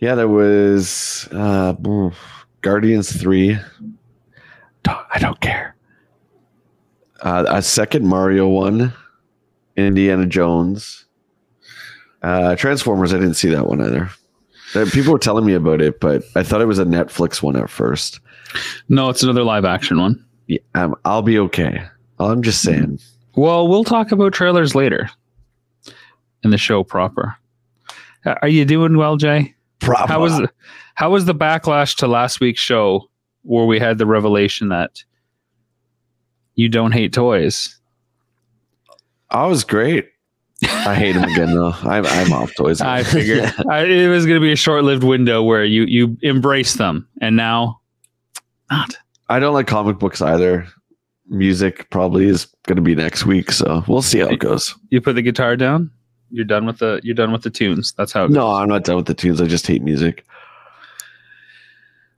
Yeah, there was uh, Guardians three. Don't- I don't care. Uh, a second Mario one, Indiana Jones, uh, Transformers. I didn't see that one either. Uh, People were telling me about it, but I thought it was a Netflix one at first. No, it's another live action one. Yeah, um, I'll be okay. I'm just saying. Well, we'll talk about trailers later in the show proper. Uh, Are you doing well, Jay? How was the, how was the backlash to last week's show where we had the revelation that you don't hate toys? Oh, I was great. I hate him again though. I'm I'm off toys. I figured I, it was going to be a short-lived window where you you embrace them, and now not. I don't like comic books either. Music probably is going to be next week, so we'll see how it goes. You put the guitar down. You're done with the you're done with the tunes. That's how. It No, I'm not done with the tunes. I just hate music.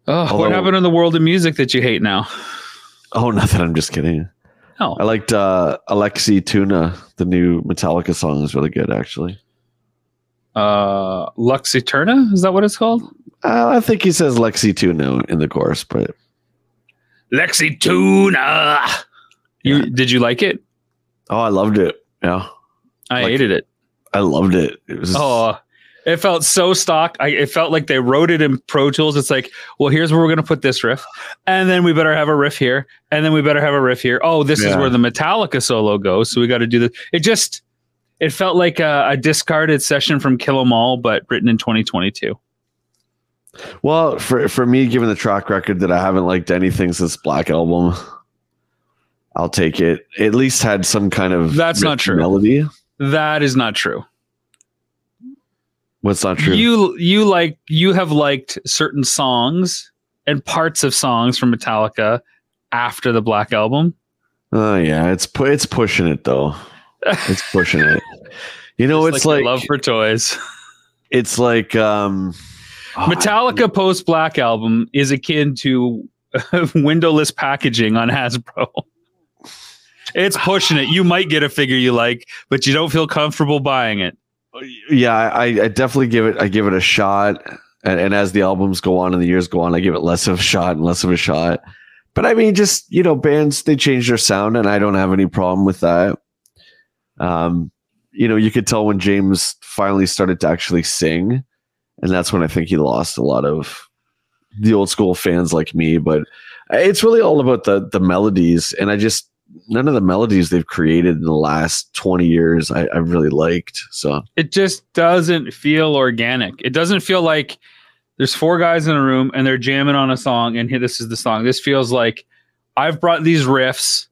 Oh, what happened in the world of music that you hate now? Oh, nothing. I'm just kidding. Oh, I liked uh, Alexi Tuna. The new Metallica song is really good, actually. uh, Lux Eterna is that what it's called? Uh, I think he says Lexi Tuna in the chorus, but Lexi Tuna. You did you like it? oh, I loved it. Yeah, I Like- hated it. I loved it. It was Oh, it felt so stock. I, it felt like they wrote it in Pro Tools. It's like, well, here's where we're going to put this riff, and then we better have a riff here, and then we better have a riff here. Oh, this is where the Metallica solo goes. So we got to do this. It just, it felt like a, a discarded session from Kill 'Em All, but written in 2022. well for for me, given the track record that I haven't liked anything since Black Album. I'll take it. At least had some kind of That's not true. melody. That is not true. What's not true? You you like you have liked certain songs and parts of songs from Metallica after the Black Album. Oh yeah, it's pu- it's pushing it though. It's pushing it. You know, it's your like, love for toys. it's like um oh, Metallica post Black Album is akin to windowless packaging on Hasbro. It's pushing it. You might get a figure you like, but you don't feel comfortable buying it. yeah, I, I definitely give it I give it a shot. And, and as the albums go on and the years go on, I give it less of a shot and less of a shot. But I mean, just you know, bands they change their sound, and I don't have any problem with that. Um, you know, you could tell when James finally started to actually sing, and that's when I think he lost a lot of the old school fans like me. But it's really all about the the melodies, and I just none of the melodies they've created in the last twenty years I, I really liked. So It just doesn't feel organic. It doesn't feel like there's four guys in a room and they're jamming on a song and here this is the song. This feels like I've brought these riffs.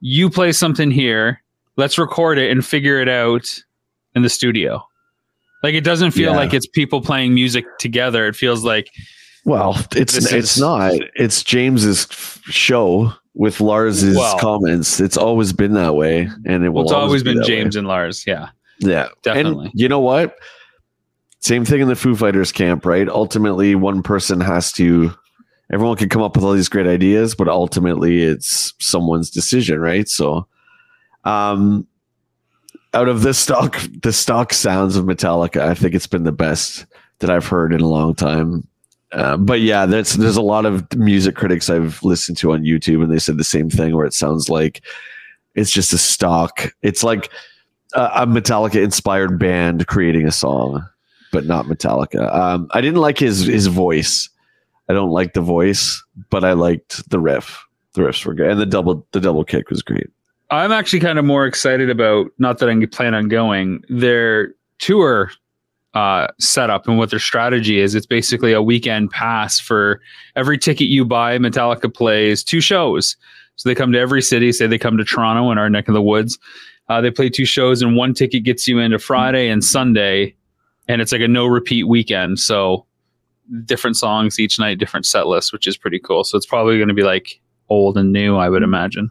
You play something here. Let's record it and figure it out in the studio. Like it doesn't feel Yeah. like it's people playing music together. It feels like Well, it's it's is- not. It's James's show with Lars's Well- comments. It's always been that way, and it will it's always be been way. James and Lars. Yeah. Yeah, Definitely. And you know what? Same thing in the Foo Fighters camp, right? Ultimately, one person has to. Everyone can come up with all these great ideas, but ultimately, it's someone's decision, right? So, um, out of the stock, the stock sounds of Metallica, I think it's been the best that I've heard in a long time. Uh, but yeah, there's there's a lot of music critics I've listened to on YouTube, and they said the same thing, where it sounds like it's just a stock. It's like a, a Metallica inspired band creating a song, but not Metallica. Um, I didn't like his his voice. I don't like the voice, but I liked the riff. The riffs were good, and the double the double kick was great. I'm actually kind of more excited about not that I plan on going their tour uh, setup and what their strategy is. It's basically a weekend pass for every ticket you buy. Metallica plays two shows, so they come to every city. Say they come to Toronto in our neck of the woods. Uh, they play two shows, and one ticket gets you into Friday and Sunday, and it's like a no repeat weekend. So different songs each night, different set lists, which is pretty cool. So it's probably going to be like old and new, I would imagine.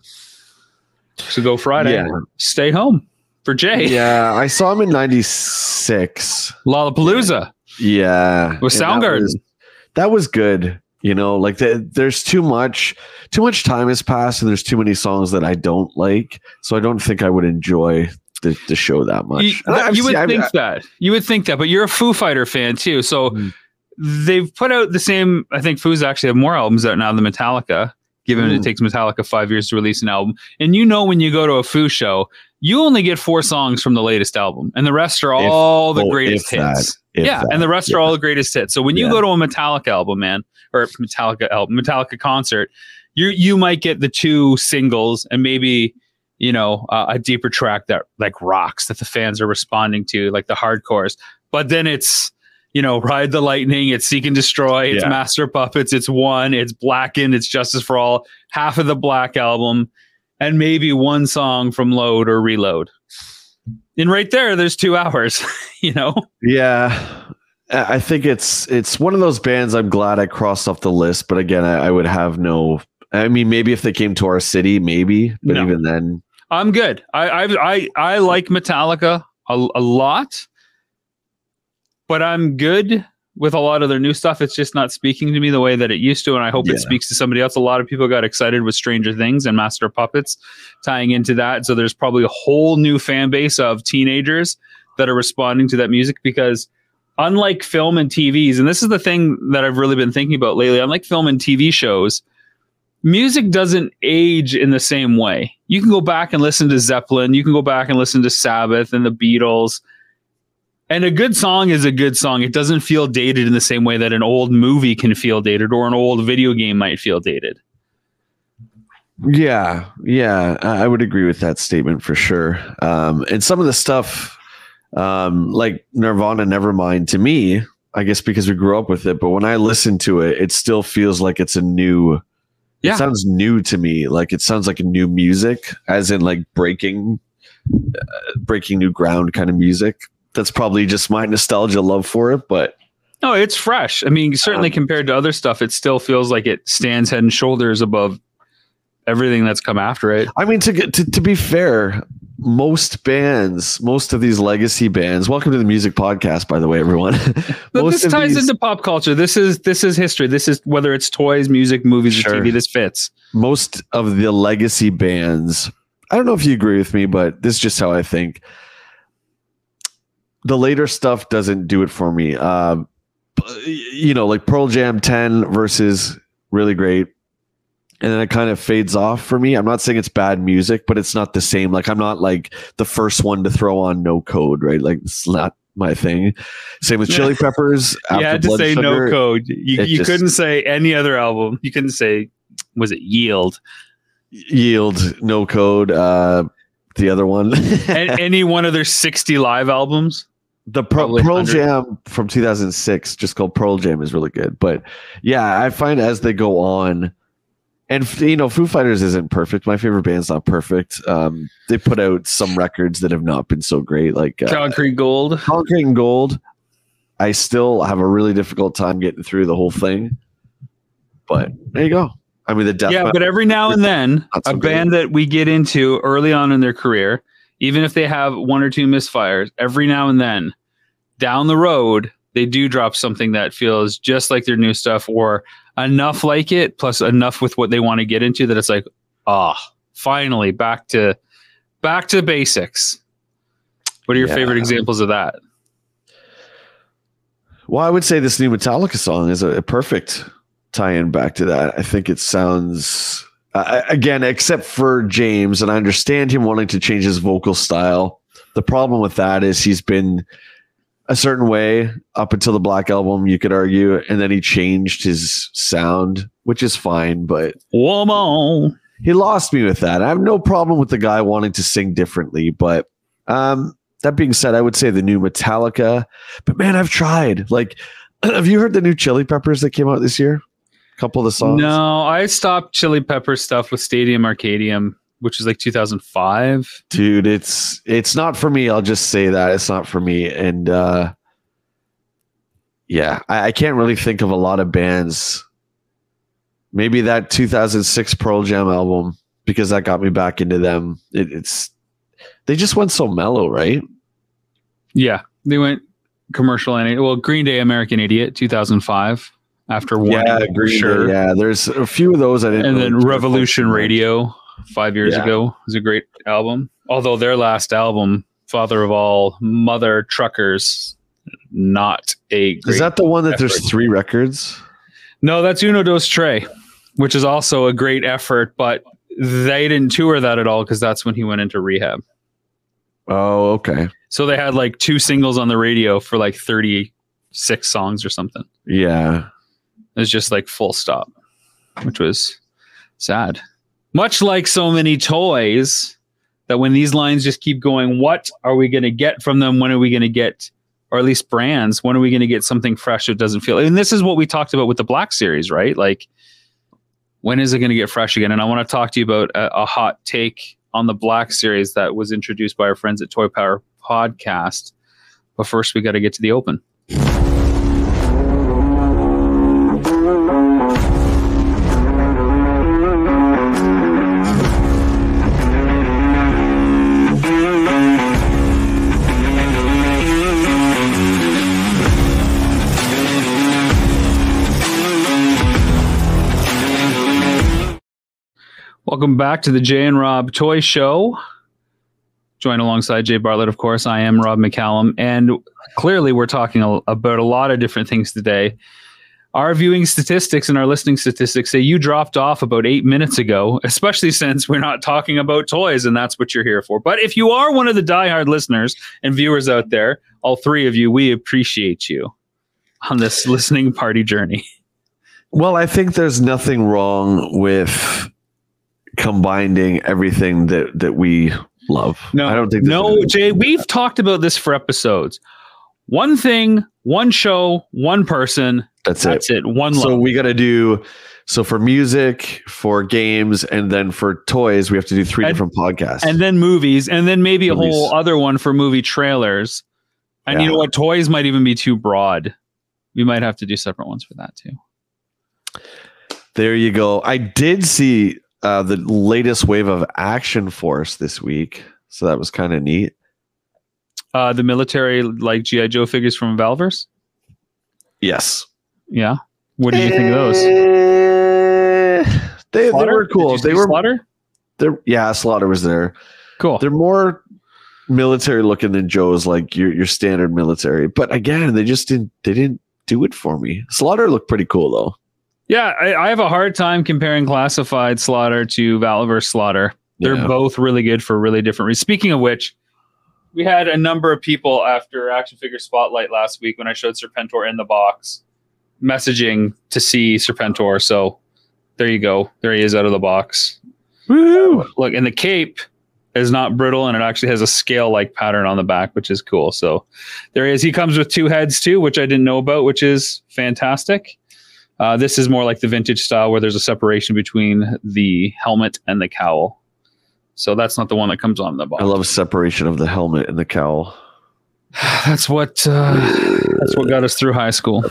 So go Friday, Yeah. stay home for Jay. Yeah, I saw him in '96. Lollapalooza. Yeah, With and that Soundgarden. was- That was good. You know, like the, there's too much, too much time has passed, and there's too many songs that I don't like. So I don't think I would enjoy the, the show that much. You, you would seen- I've- think that. You would think that, but you're a Foo Fighter fan too. So Mhm. they've put out the same. I think Foos actually have more albums out now than Metallica. Given Mm. it takes Metallica five years to release an album, and you know when you go to a Foo show, you only get four songs from the latest album, and the rest are If- all the oh, greatest if that, hits. if yeah, that, and the rest are all the greatest hits. So when you Yeah. go to a Metallica album, man, or Metallica album, Metallica concert, you you might get the two singles and maybe you know uh, a deeper track that like rocks that the fans are responding to, like the hardcores. But then it's you know Ride the Lightning, it's Seek and Destroy, it's Yeah. Master Puppets, it's One, it's Blackened, it's Justice for All, half of the Black album, and maybe one song from Load or Reload. And right there, there's two hours. you know. Yeah. I think it's it's one of those bands I'm glad I crossed off the list, but again, I, I would have no I mean maybe if they came to our city, maybe, but No. even then I'm good. I I I, I like Metallica a, a lot, but I'm good with a lot of their new stuff. It's just not speaking to me the way that it used to, and I hope Yeah. it speaks to somebody else. A lot of people got excited with Stranger Things and Master Puppets tying into that. So there's probably a whole new fan base of teenagers that are responding to that music because unlike film and TVs, and this is the thing that I've really been thinking about lately, unlike film and TV shows, music doesn't age in the same way. You can go back and listen to Zeppelin, you can go back and listen to Sabbath and the Beatles. And a good song is a good song. It doesn't feel dated in the same way that an old movie can feel dated or an old video game might feel dated. Yeah, yeah, I would agree with that statement for sure. Um, and some of the stuff, um, like Nirvana, Nevermind, to me, I guess because we grew up with it, but when I listen to it, it still feels like it's a new. Yeah. It sounds new to me. Like it sounds like a new music, as in like breaking, uh, breaking new ground kind of music. That's probably just my nostalgia love for it, but No, it's fresh. I mean, certainly Um, compared to other stuff, it still feels like it stands head and shoulders above everything that's come after it. I mean, to get to, to be fair, most bands, most of these legacy bands. Welcome to the music podcast, by the way, everyone. But this ties these, into pop culture. This is this is history. This is whether it's toys, music, movies, Sure. or TV. This fits. most of the legacy bands. I don't know if you agree with me, but this is just how I think. The later stuff doesn't do it for me. Um, you know, like Pearl Jam 10 versus really great. And then it kind of fades off for me. I'm not saying it's bad music, but it's not the same. Like I'm not like the first one to throw on no code, right? Like it's not my thing. Same with Chili Peppers. you had to say no code. You, you just- couldn't say any other album. You couldn't say was it Yield? Yield, no code. Uh, the other one. any one of their sixty live albums. The Pro- Pearl 100. Jam from 2006, just called Pearl Jam, is really good. But yeah, I find as they go on, and you know, Foo Fighters isn't perfect. My favorite band's not perfect. Um, they put out some records that have not been so great, like uh, Concrete Gold. Concrete and Gold. I still have a really difficult time getting through the whole thing. But there you go. I mean, the death. yeah, but every now and then, so a band that we get into early on in their career, even if they have one or two misfires, every now and then, down the road, they do drop something that feels just like their new stuff or enough like it, plus enough with what they want to get into that it's like, ah, finally back to back to basics. What are your Yeah. favorite examples of that? Well, I would say this new Metallica song is a, a perfect tie-in back to that. I think it sounds uh, again, except for James, and I understand him wanting to change his vocal style. The problem with that is he's been a certain way up until the Black Album, you could argue, and then he changed his sound, which is fine, but Woman. he lost me with that. I have no problem with the guy wanting to sing differently, but um, that being said, I would say the new Metallica. But man, I've tried. Like, have you heard the new Chili Peppers that came out this year? A couple of the songs. No, I stopped Chili Pepper stuff with Stadium Arcadium, which is like 2005. dude, it's it's not for me. I'll just say that it's not for me. And uh, yeah, I, I can't really think of a lot of bands. Maybe that 2006 Pearl Jam album because that got me back into them. It, it's they just went so mellow, right? Yeah, they went commercial and well, Green Day, American Idiot, 2005. After one, yeah, Green Day, sure. yeah, there's a few of those I didn't. And then Revolution. Radio, five years Yeah. ago, was a great album. Although their last album, Father of All Mother Truckers, not a great. Is that the one that there's three records? no, that's Uno Dos Tre, which is also a great effort, but they didn't tour that at all because that's when he went into rehab. Oh, okay. So they had like two singles on the radio for like 36 songs or something. Yeah. It was just like full stop, which was sad. Much like so many toys, that when these lines just keep going, what are we going to get from them? When are we going to get, or at least brands, when are we going to get something fresh that doesn't feel? And this is what we talked about with the Black Series, right? Like, when is it going to get fresh again? And I want to talk to you about a, a hot take on the Black Series that was introduced by our friends at Toy Power Podcast. But first, we got to get to the open. Welcome back to the Jay and Rob Toy Show. Joined alongside Jay Bartlett, of course. I am Rob McCallum, and clearly we're talking a- about a lot of different things today. Our viewing statistics and our listening statistics say you dropped off about eight minutes ago, especially since we're not talking about toys, and that's what you're here for. But if you are one of the diehard listeners and viewers out there, all three of you, we appreciate you on this listening party journey. Well, I think there's nothing wrong with combining everything that that we love. No, I don't think No, Jay, we've talked about this for episodes. One thing, one show, one person. that's it. That's it. One So love. we got to do so for music, for games, and then for toys, we have to do three And- different podcasts. and then movies, and then maybe a whole other one for movie trailers. And you know what? Toys might even be too broad. We might have to do separate ones for that too. there you go. I did see uh, the latest wave of Action Force this week, so that was kind of neat. Uh, the military, like GI Joe figures from Valaverse. Yes. Yeah. What did you think of those? They, they were cool. They were. Slaughter. They're, yeah, Slaughter was there. Cool. They're more military looking than Joe's, like your your standard military. But again, they just didn't. They didn't do it for me. Slaughter looked pretty cool though. Yeah, I, I have a hard time comparing classified slaughter to Valaverse slaughter. They're Yeah. both really good for really different reasons. Speaking of which, we had a number of people after Action Figure Spotlight last week when I showed Serpentor in the box messaging to see Serpentor. So there you go. There he is out of the box. Woo! Uh, look, and the cape is not brittle and it actually has a scale like pattern on the back, which is cool. So there he is. He comes with two heads too, which I didn't know about, which is fantastic. Uh, this is more like the vintage style where there's a separation between the helmet and the cowl. So that's not the one that comes on the box. I love separation of the helmet and the cowl. that's what uh, that's what got us through high school.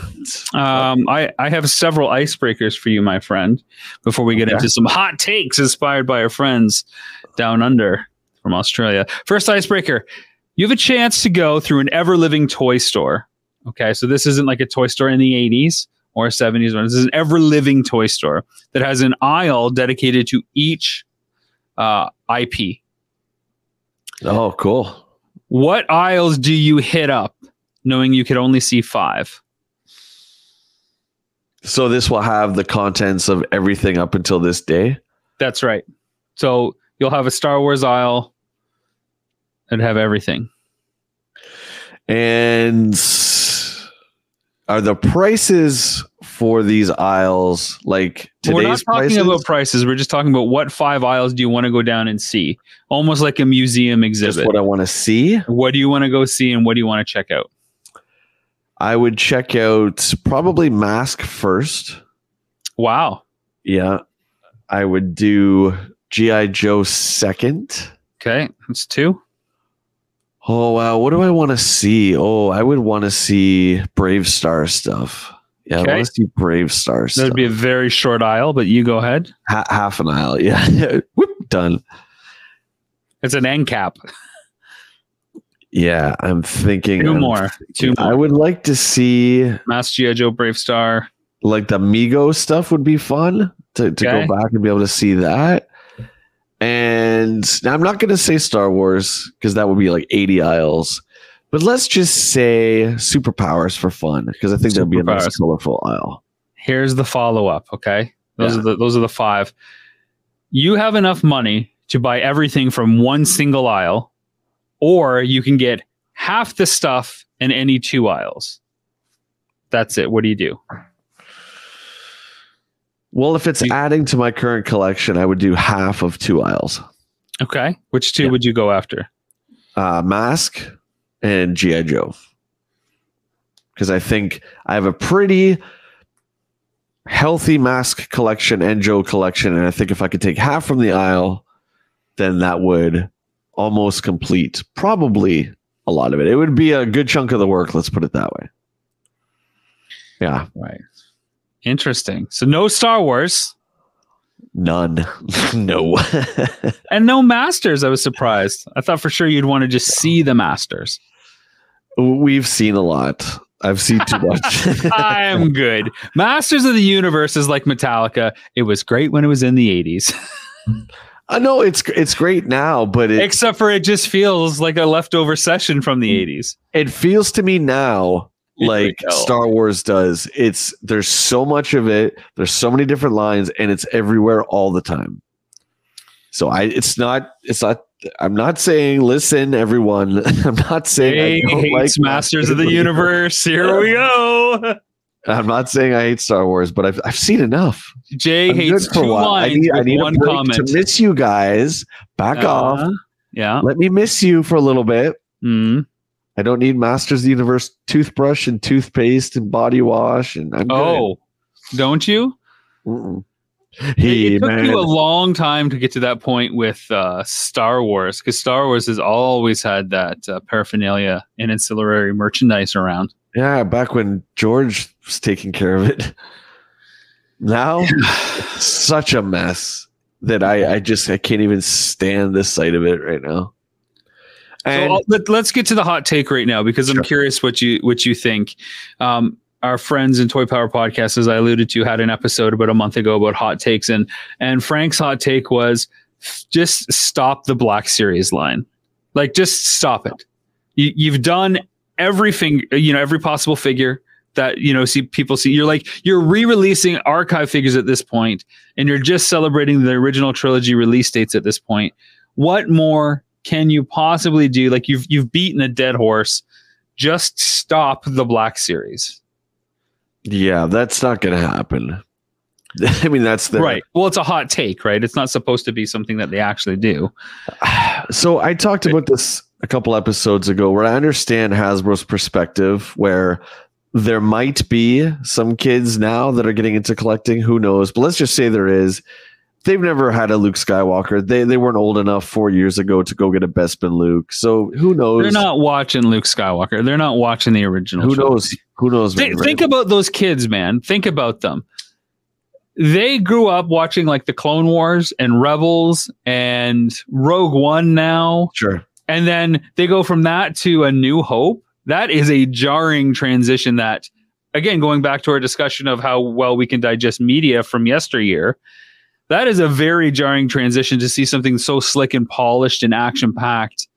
Um, I I have several icebreakers for you, my friend. Before we get Okay. into some hot takes inspired by our friends down under from Australia. First icebreaker: you have a chance to go through an ever living toy store. Okay, so this isn't like a toy store in the '80s or '70s. This is an ever living toy store that has an aisle dedicated to each uh, IP. Oh, cool. What aisles do you hit up knowing you could only see five? So this will have the contents of everything up until this day. That's right. So you'll have a Star Wars aisle and have everything. And are the prices for these aisles like But We're not talking prices? about prices. We're just talking about what five aisles do you want to go down and see? Almost like a museum Just exhibit. what I want to see. what do you want to go see and what do you want to check out? I would check out probably Mask first. Wow. Yeah. I would do G.I. Joe second. Okay. That's two. Oh, wow. What do I want to see? Oh, I would want to see BraveStarr stuff. Yeah, Okay. I want to see BraveStarr stuff. That'd be a very short aisle, but you go ahead. Ha- half an aisle. Yeah. Whoop, done. It's an end cap. Yeah, I'm thinking. 2 I'm more. Two I would like to see Mask G.I. Joe BraveStarr. like the Mego stuff would be fun to, to Okay. go back and be able to see that. And now I'm not going to say Star Wars because that would be like 80 aisles, But let's just say superpowers for fun, because I think that'd be a nice colorful aisle. Here's the follow up. Okay, those Yeah. are the those are the five. You have enough money to buy everything from one single aisle, or you can get half the stuff in any two aisles. That's it. What do you do? Well, if it's You- adding to my current collection, I would do half of two aisles. Okay, which two Yeah. would you go after? Uh, Mask and G.I. Joe. Because I think I have a pretty healthy mask collection and Joe collection. And I think if I could take half from the aisle, then that would almost complete probably a lot of it. It would be a good chunk of the work, let's put it that way. Yeah, Right. Interesting. So no Star Wars none. no. and no Masters. I was surprised. I thought for sure you'd want to just see the Masters. We've seen a lot. I've seen too much. I am good. Masters of the Universe is like Metallica. It was great when it was in the 80s, I know it's it's great now, but it, except for it just feels like a leftover session from the 80s. it feels to me now like. Star Wars does. It's there's so much of it. There's so many different lines, and it's everywhere all the time. So I, it's not, it's not. I'm not saying listen, everyone. I'm not saying Jay I don't hates like Masters of the Universe. Here we go. I'm not saying I hate Star Wars, but I've I've seen enough. Jay I'm hates for two while. I lines need, I need a one break comment. to miss you guys. Back off. Uh, Yeah. Let me miss you for a little bit. Mm. I don't need Masters of the Universe toothbrush and toothpaste and body wash, and I'm good. Oh, don't you? Mm-mm. He it took man, you a long time to get to that point with uh, Star Wars because Star Wars has always had that uh, paraphernalia and ancillary merchandise around. yeah, back when George was taking care of it. Now, such a mess that I, I just I can't even stand the sight of it right now. And so let, us get to the hot take right now because I'm curious what you what you think. Um, our friends in Toy Power Podcast, as I alluded to, had an episode about a month ago about hot takes, and and Frank's hot take was just stop the Black Series line, like just stop it. You, you've done everything, you know, every possible figure that you know see people see. You're like you're re-releasing archive figures at this point, and you're just celebrating the original trilogy release dates at this point. What more can you possibly do? Like you've you've beaten a dead horse. Just stop the Black Series. yeah, that's not going to happen. I mean, that's the Right. Well, it's a hot take, right? It's not supposed to be something that they actually do. So I talked about this a couple episodes ago where I understand Hasbro's perspective where there might be some kids now that are getting into collecting, who knows, but let's just say there is. They've never had a Luke Skywalker. They they weren't old enough 4 years ago to go get a Bespin Luke. So who knows? They're not watching Luke Skywalker. They're not watching the original. who trilogy. knows? Who knows? Think, maybe, think right? about those kids, man. Think about them. They grew up watching like the Clone Wars and Rebels and Rogue One now. Sure. and then they go from that to a new hope that is a jarring transition that again going back to our discussion of how well we can digest media from yesteryear that is a very jarring transition to see something so slick and polished and action packed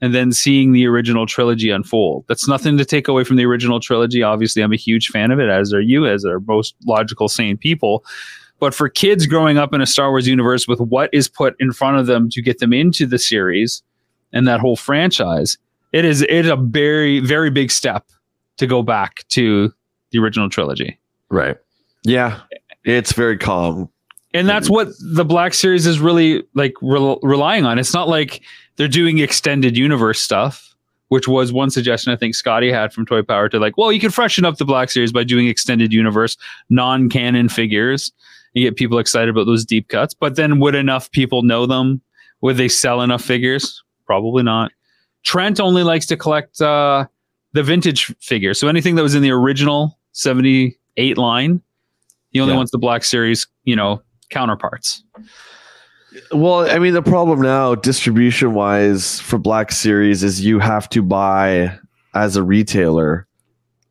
and then seeing the original trilogy unfold that's nothing to take away from the original trilogy obviously i'm a huge fan of it as are you as are most logical sane people but for kids growing up in a star wars universe with what is put in front of them to get them into the series and that whole franchise, it is it is a very very big step to go back to the original trilogy. Right. Yeah. It's very calm. And that's what the Black Series is really like rel relying on. It's not like they're doing extended universe stuff, which was one suggestion I think Scotty had from Toy Power to like, well, you can freshen up the Black Series by doing extended universe, non-canon figures. You get people excited about those deep cuts, but then would enough people know them? Would they sell enough figures? Probably not. Trent only likes to collect uh, the vintage figure. So anything that was in the original 78 line, he only Yeah. wants the Black Series, you know, counterparts. Well, I mean, the problem now, distribution wise, for Black Series is you have to buy as a retailer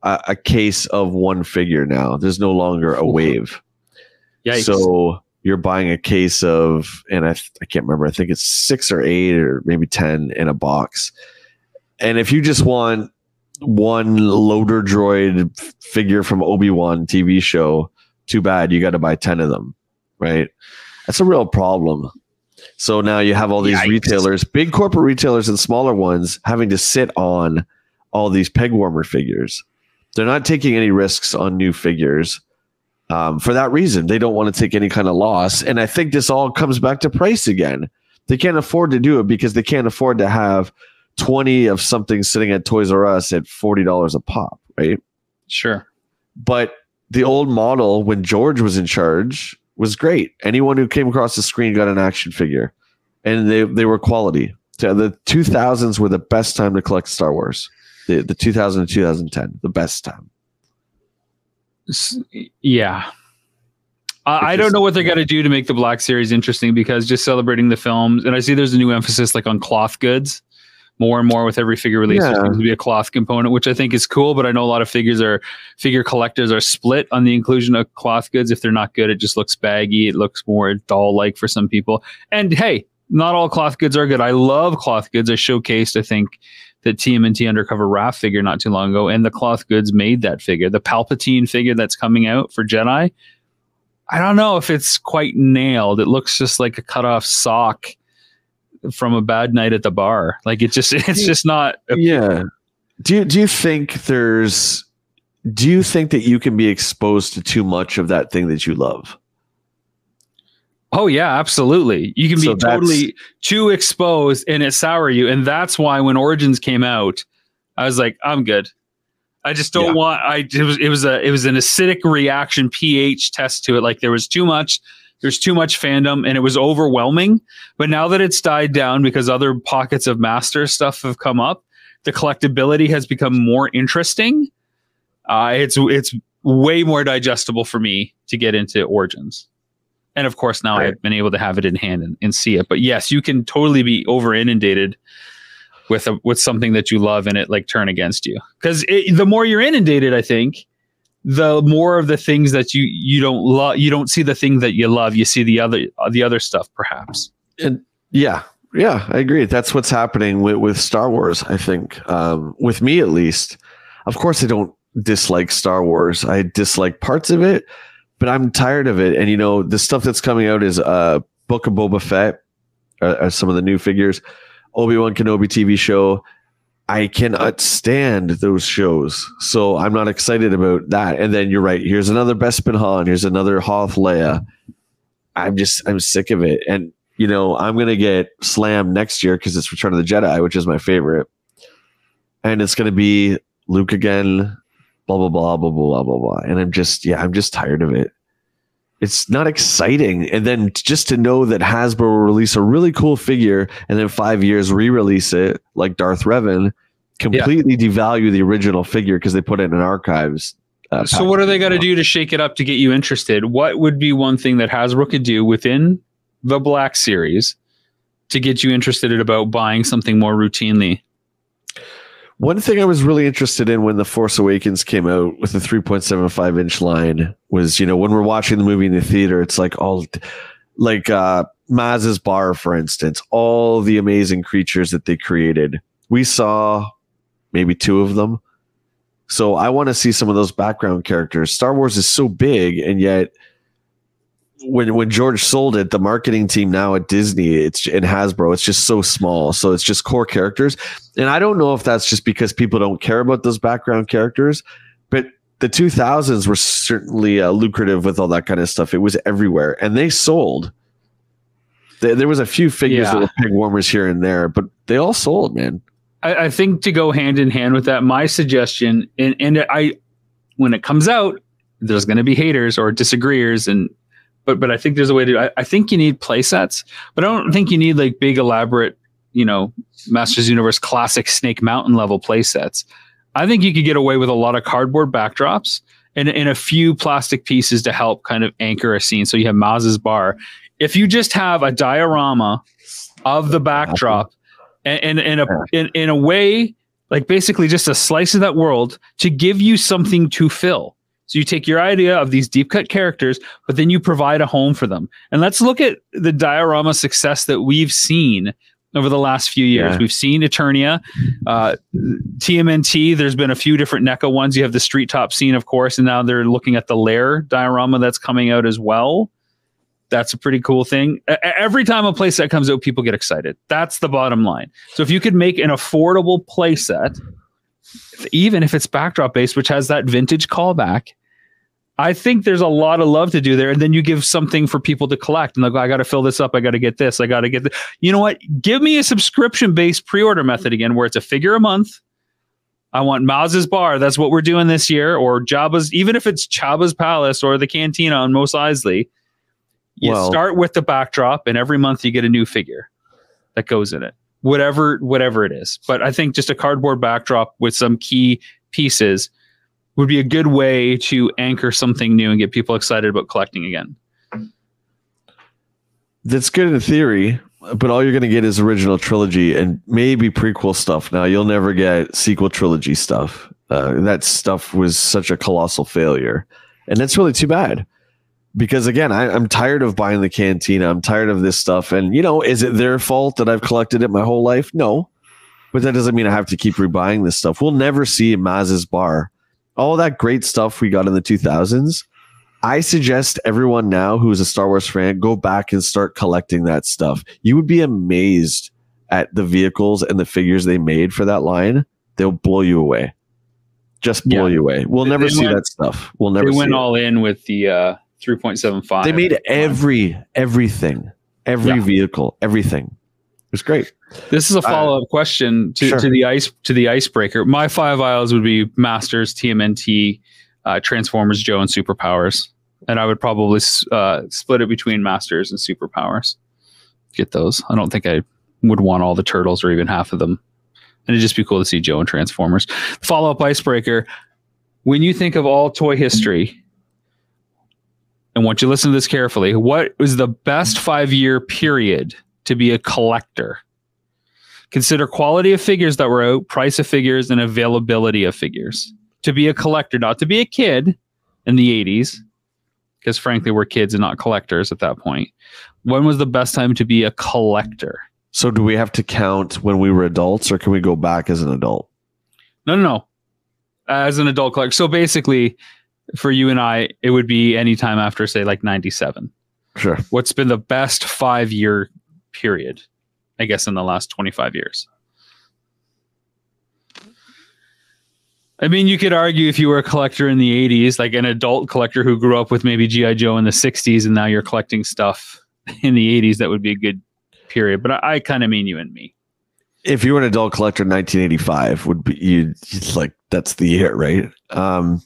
a, a case of one figure now. There's no longer a wave. Yikes. So you're buying a case of, and I, I can't remember, I think it's six or eight or maybe 10 in a box. and if you just want one loader droid figure from Obi-Wan TV show, too bad you got to buy 10 of them, right? That's a real problem. So now you have all these Yikes. retailers, big corporate retailers and smaller ones having to sit on all these peg warmer figures. They're not taking any risks on new figures. Um, for that reason, they don't want to take any kind of loss. And I think this all comes back to price again. They can't afford to do it because they can't afford to have 20 of something sitting at Toys R Us at $40 a pop, right? Sure. But the old model when George was in charge was great. Anyone who came across the screen got an action figure and they, they were quality. The 2000s were the best time to collect Star Wars. The, the 2000 to 2010, the best time. Yeah. I don't know what they're going to do to make the Black Series interesting because just celebrating the films, and I see there's a new emphasis like on cloth goods more and more with every figure release. Yeah. There seems to be a cloth component, which I think is cool. But I know a lot of figures are figure collectors are split on the inclusion of cloth goods. If they're not good, it just looks baggy. It looks more doll like for some people. And hey, not all cloth goods are good. I love cloth goods. I showcased, I think, the TMNT Undercover Raph figure not too long ago, and the cloth goods made that figure. The Palpatine figure that's coming out for Jedi. I don't know if it's quite nailed. It looks just like a cut off sock from a bad night at the bar. Like it just it's just not Yeah. Do you do you think there's do you think that you can be exposed to too much of that thing that you love? Oh yeah, absolutely. You can so be totally too exposed and it sour you. And that's why when Origins came out, I was like, I'm good. I just don't yeah. want I it was it was a it was an acidic reaction pH test to it. Like there was too much there's too much fandom and it was overwhelming. But now that it's died down because other pockets of master stuff have come up, the collectability has become more interesting. Uh, it's it's way more digestible for me to get into Origins. And of course, now right. I've been able to have it in hand and, and see it. But yes, you can totally be over inundated with a with something that you love and it like turn against you. Because the more you're inundated, I think, the more of the things that you you don't love you don't see the thing that you love you see the other the other stuff perhaps. And yeah yeah i agree. That's what's happening with, with star wars i think um, with me at least. Of course i don't dislike star wars. I dislike parts of it but i'm tired of it. And you know the stuff that's coming out is uh book of boba fett uh, some of the new figures obi-wan kenobi tv show I cannot stand those shows. So I'm not excited about that. And then you're right. Here's another Bespin Han. Here's another Hoth Leia. I'm just, I'm sick of it. And, you know, I'm going to get slammed next year because it's Return of the Jedi, which is my favorite. And it's going to be Luke again, blah, blah, blah, blah, blah, blah, blah. And I'm just, yeah, I'm just tired of it it's not exciting. And then just to know that Hasbro will release a really cool figure and then five years re-release it like Darth Revan, completely yeah. devalue the original figure because they put it in archives. Uh, so what are they got to do to shake it up to get you interested? What would be one thing that Hasbro could do within the Black Series to get you interested about buying something more routinely? One thing I was really interested in when The Force Awakens came out with the 3.75 inch line was, you know, when we're watching the movie in the theater, it's like all like uh Maz's bar, for instance, all the amazing creatures that they created. We saw maybe two of them. So I want to see some of those background characters. Star Wars is so big, and yet when when George sold it, the marketing team now at Disney, it's in Hasbro, it's just so small. So it's just core characters. And I don't know if that's just because people don't care about those background characters, but the 2000s were certainly uh, lucrative with all that kind of stuff. It was everywhere, and they sold. There, there was a few figures yeah. that were peg warmers here and there, but they all sold, man. I, I think to go hand in hand with that, my suggestion, and, and I, when it comes out, there's going to be haters or disagreeers, and but but I think there's a way to. I, I think you need play sets, but I don't think you need like big elaborate, you know, Masters Universe classic Snake Mountain level play sets. I think you could get away with a lot of cardboard backdrops and, and a few plastic pieces to help kind of anchor a scene. So you have Maz's bar. If you just have a diorama of the backdrop and, and in a in, in a way like basically just a slice of that world to give you something to fill. So you take your idea of these deep cut characters, but then you provide a home for them. And let's look at the diorama success that we've seen over the last few years. Yeah. We've seen Eternia, uh, TMNT. There's been a few different NECA ones. You have the street top scene, of course, and now they're looking at the lair diorama that's coming out as well. That's a pretty cool thing. E- Every time a playset comes out, people get excited. That's the bottom line. So if you could make an affordable playset, even if it's backdrop based, which has that vintage callback, I think there's a lot of love to do there. And then you give something for people to collect. And they'll go, I got to fill this up. I got to get this. I got to get this. You know what? Give me a subscription based pre order method again where it's a figure a month. I want Maz's Bar. That's what we're doing this year. Or Jabba's, even if it's Jabba's Palace or the Cantina on Mos Eisley. You Well- start with the backdrop, and every month you get a new figure that goes in it. Whatever, whatever it is. But I think just a cardboard backdrop with some key pieces would be a good way to anchor something new and get people excited about collecting again. That's good in theory, but all you're going to get is original trilogy and maybe prequel stuff. Now you'll never get sequel trilogy stuff. Uh, that stuff was such a colossal failure, and that's really too bad. Because again, I, I'm tired of buying the cantina. I'm tired of this stuff. And you know, is it their fault that I've collected it my whole life? No, but that doesn't mean I have to keep rebuying this stuff. We'll never see Maz's bar. All that great stuff we got in the 2000s. I suggest everyone now who's a Star Wars fan go back and start collecting that stuff. You would be amazed at the vehicles and the figures they made for that line. They'll blow you away. Just blow Yeah. you away. We'll They- never they see went- that stuff. We'll never they see went it. all in with the uh, 3.75. They made every everything, every Yeah. vehicle, everything. It was great. This is a follow up question to, sure. to the ice to the icebreaker. My five aisles would be Masters, TMNT, uh, Transformers, Joe, and Superpowers, and I would probably uh, split it between Masters and Superpowers. Get those. I don't think I would want all the turtles or even half of them, and it'd just be cool to see Joe and Transformers. Follow up icebreaker. When you think of all toy history, and want you to listen to this carefully, what was the best five year period to be a collector? Consider quality of figures that were out, price of figures, and availability of figures. To be a collector, not to be a kid in the 80s, because frankly, we're kids and not collectors at that point. When was the best time to be a collector? So do we have to count when we were adults or can we go back as an adult? No, no, no. As an adult collector. So basically, for you and I, it would be anytime after, say, like 97. Sure. What's been the best five year period, I guess, in the last 25 years? I mean, you could argue if you were a collector in the 80s, like an adult collector who grew up with maybe G.I. Joe in the 60s, and now you're collecting stuff in the 80s, that would be a good period. But I, I kind of mean you and me. If you were an adult collector in 1985 would be you like that's the year, right? Um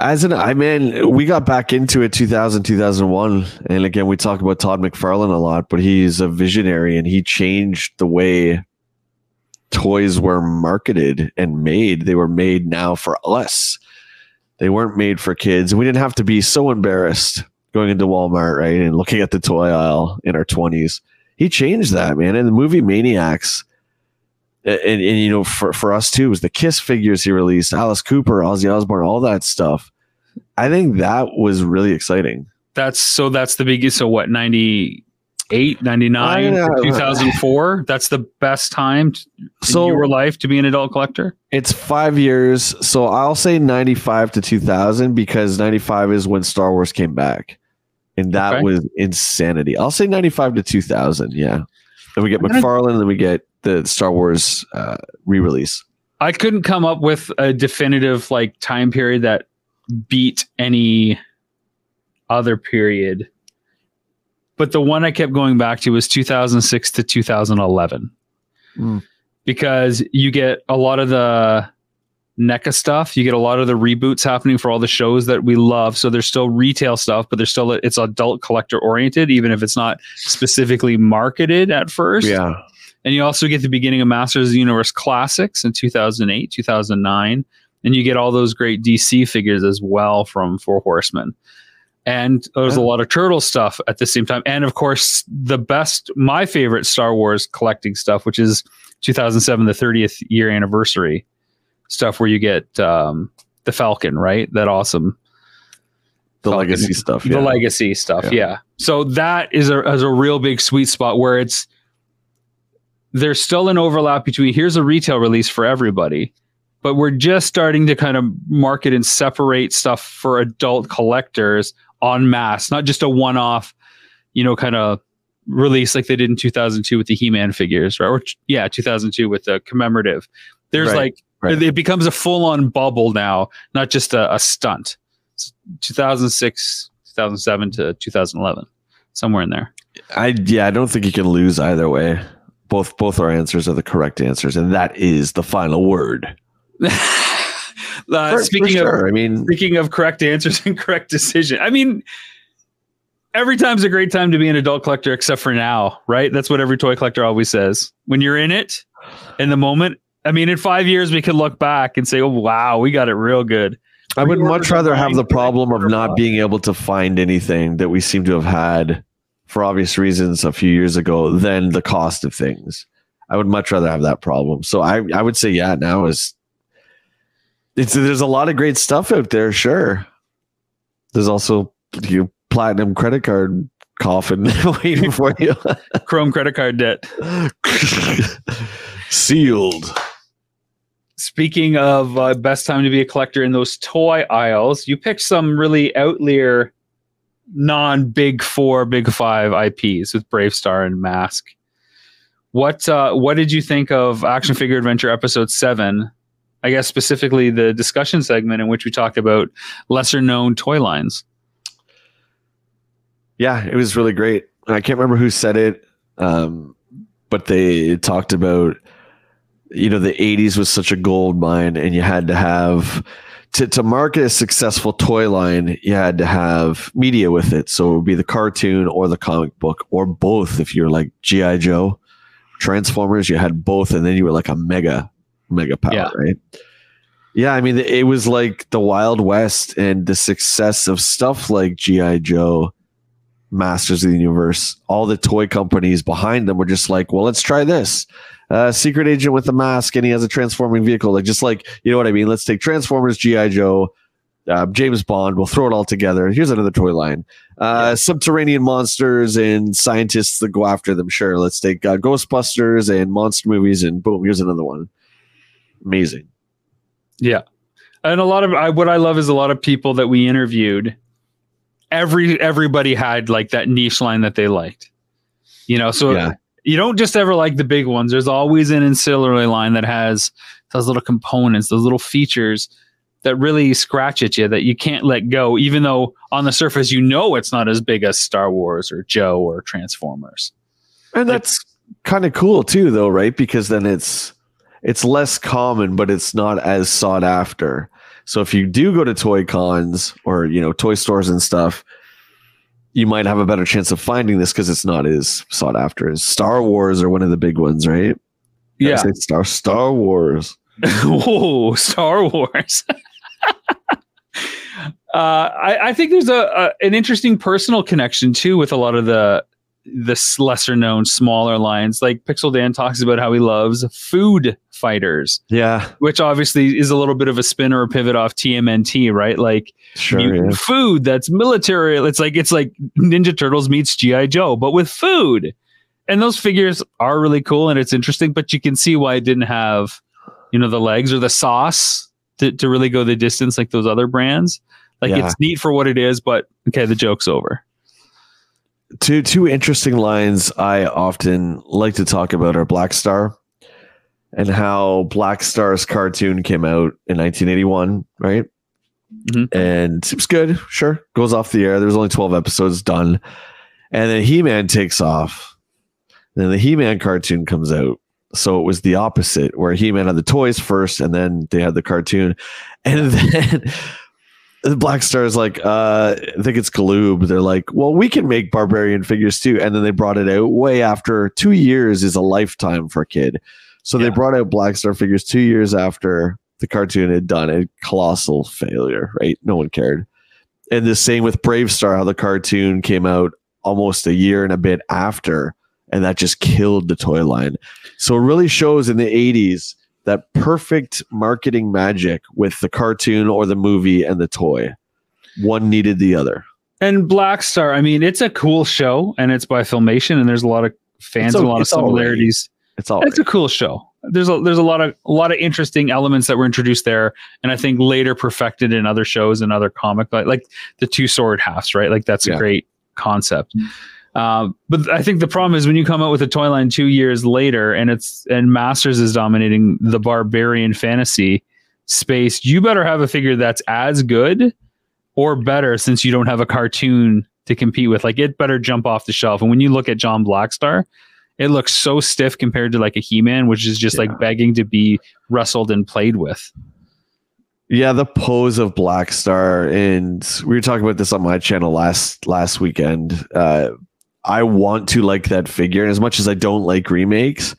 as an I mean, we got back into it 2000, 2001. And again, we talk about Todd McFarlane a lot, but he's a visionary and he changed the way toys were marketed and made. They were made now for us. They weren't made for kids. And we didn't have to be so embarrassed going into Walmart, right? And looking at the toy aisle in our 20s. He changed that, man. And the movie Maniacs, and, and, and, you know, for, for us too, was the Kiss figures he released, Alice Cooper, Ozzy Osbourne, all that stuff. I think that was really exciting. That's so that's the biggest. So what, 98, 99, 2004. That's the best time in So your life to be an adult collector? it's five years. So I'll say 95 to 2000 because 95 is when Star Wars came back. And that Okay. was insanity. I'll say 95 to 2000. Yeah. Then we get McFarlane then we get the Star Wars uh, re release. I couldn't come up with a definitive like time period that beat any other period. But the one I kept going back to was 2006 to 2011. Mm. Because you get a lot of the NECA stuff, you get a lot of the reboots happening for all the shows that we love. So there's still retail stuff, but there's still it's adult collector oriented, even if it's not specifically marketed at first. Yeah. And you also get the beginning of Masters of the Universe Classics in 2008, 2009. And you get all those great DC figures as well from Four Horsemen. And there's a lot of Turtle stuff at the same time. And of course, the best, my favorite Star Wars collecting stuff, which is 2007, the 30th year anniversary stuff, where you get um, the Falcon, right? That awesome The legacy stuff. Yeah. the legacy stuff. Yeah. Yeah. So that is a is a real big sweet spot where it's there's still an overlap between here's a retail release for everybody, but we're just starting to kind of market and separate stuff for adult collectors en masse, not just a one off, you know, kind of release like they did in 2002 with the He-Man figures, right? Or yeah, 2002 with the commemorative. There's Right, like right. it becomes a full-on bubble now, not just a, a stunt. It's 2006, 2007 to 2011, somewhere in there. I yeah, I don't think you can lose either way. Both both our answers are the correct answers, and that is the final word. uh, For- for speaking of. I mean, speaking of correct answers and correct decision, I mean, every time's a great time to be an adult collector, except for now, right? That's what every toy collector always says. When you're in it, in the moment. I mean, in five years, we could look back and say, "Oh, wow, we got it real good." I would much rather have the problem of not being able to find anything that we seem to have had for obvious reasons a few years ago than the cost of things. I would much rather have that problem. So I, I would say, yeah, now is it's there's a lot of great stuff out there, sure. There's also your platinum credit card coffin waiting for you. Chrome credit card debt. Sealed. Speaking of uh, best time to be a collector in those toy aisles, you picked some really outlier, non big four, big five IPs with BraveStarr and Mask. What uh, what did you think of Action Figure Adventure Episode Seven? I guess specifically the discussion segment in which we talked about lesser known toy lines. Yeah, it was really great. And I can't remember who said it, um, but they talked about you know the 80s was such a gold mine and you had to have to, to market a successful toy line you had to have media with it. So it would be the cartoon or the comic book or both. If you're like gi joe transformers you had both and then you were like a mega mega power Yeah. right? Yeah i mean it was like the wild west and the success of stuff like gi joe masters of the universe all the toy companies behind them were just like well let's try this uh, secret agent with a mask and he has a transforming vehicle. Like just like you know what I mean. Let's take Transformers, GI Joe, uh, James Bond. We'll throw it all together. Here's another toy line. Uh, Subterranean monsters and scientists that go after them. Sure, let's take uh, Ghostbusters and monster movies and boom, here's another one. Amazing. Yeah. And a lot of I, what I love is a lot of people that we interviewed. Every everybody had like that niche line that they liked, you know. So Yeah. You don't just ever like the big ones. There's always an ancillary line that has those little components, those little features that really scratch at you that you can't let go, even though on the surface you know it's not as big as Star Wars or Joe or Transformers. And that's kind of cool too, though, right? Because then it's it's less common, but it's not as sought after. So if you do go to toy cons or you know toy stores and stuff, you might have a better chance of finding this because it's not as sought after as Star Wars or one of the big ones, right? Yeah. Star Star Wars. oh, Star Wars. uh, I, I think there's a, a an interesting personal connection too with a lot of the the lesser known smaller lines. Like Pixel Dan talks about how he loves food fighters, Yeah, which obviously is a little bit of a spin or a pivot off TMNT, right? Like sure. food that's military. It's like it's like Ninja Turtles meets GI Joe, but with food. And those figures are really cool and it's interesting, but you can see why it didn't have, you know, the legs or the sauce to, to really go the distance like those other brands. Like Yeah. it's neat for what it is, but okay, the joke's over. Two two interesting lines I often like to talk about are Blackstar and how Blackstar's cartoon came out in 1981, right? Mhm. And it was good, sure. Goes off the air. There's only 12 episodes done. And then He-Man takes off. Then the He-Man cartoon comes out. So it was the opposite, where He-Man had the toys first, and then they had the cartoon. And then the Blackstar is like, uh, I think it's Galoob. They're like, well, we can make barbarian figures too. And then they brought it out way after two years is a lifetime for a kid. So they brought out Blackstar figures two years after the cartoon had done a colossal failure, right? No one cared. And the same with BraveStarr, how the cartoon came out almost a year and a bit after, and that just killed the toy line. So it really shows in the 80s that perfect marketing magic with the cartoon or the movie and the toy. One needed the other. And Blackstar, I mean, it's a cool show and it's by Filmation and there's a lot of fans and a lot of it's all right. similarities. It's all It's a cool show. There's a there's a lot of a lot of interesting elements that were introduced there, and I think later perfected in other shows and other comic like like the two sword halves, right? Like that's a great concept. Um, but I think the problem is when you come out with a toy line two years later, and it's and Masters is dominating the barbarian fantasy space. You better have a figure that's as good or better, since you don't have a cartoon to compete with. Like it better jump off the shelf. And when you look at John Blackstar, it looks so stiff compared to like a He-Man, which is just Yeah. like begging to be wrestled and played with. Yeah, the pose of Blackstar, and we were talking about this on my channel last last weekend. Uh, I want to like that figure, and as much as I don't like remakes,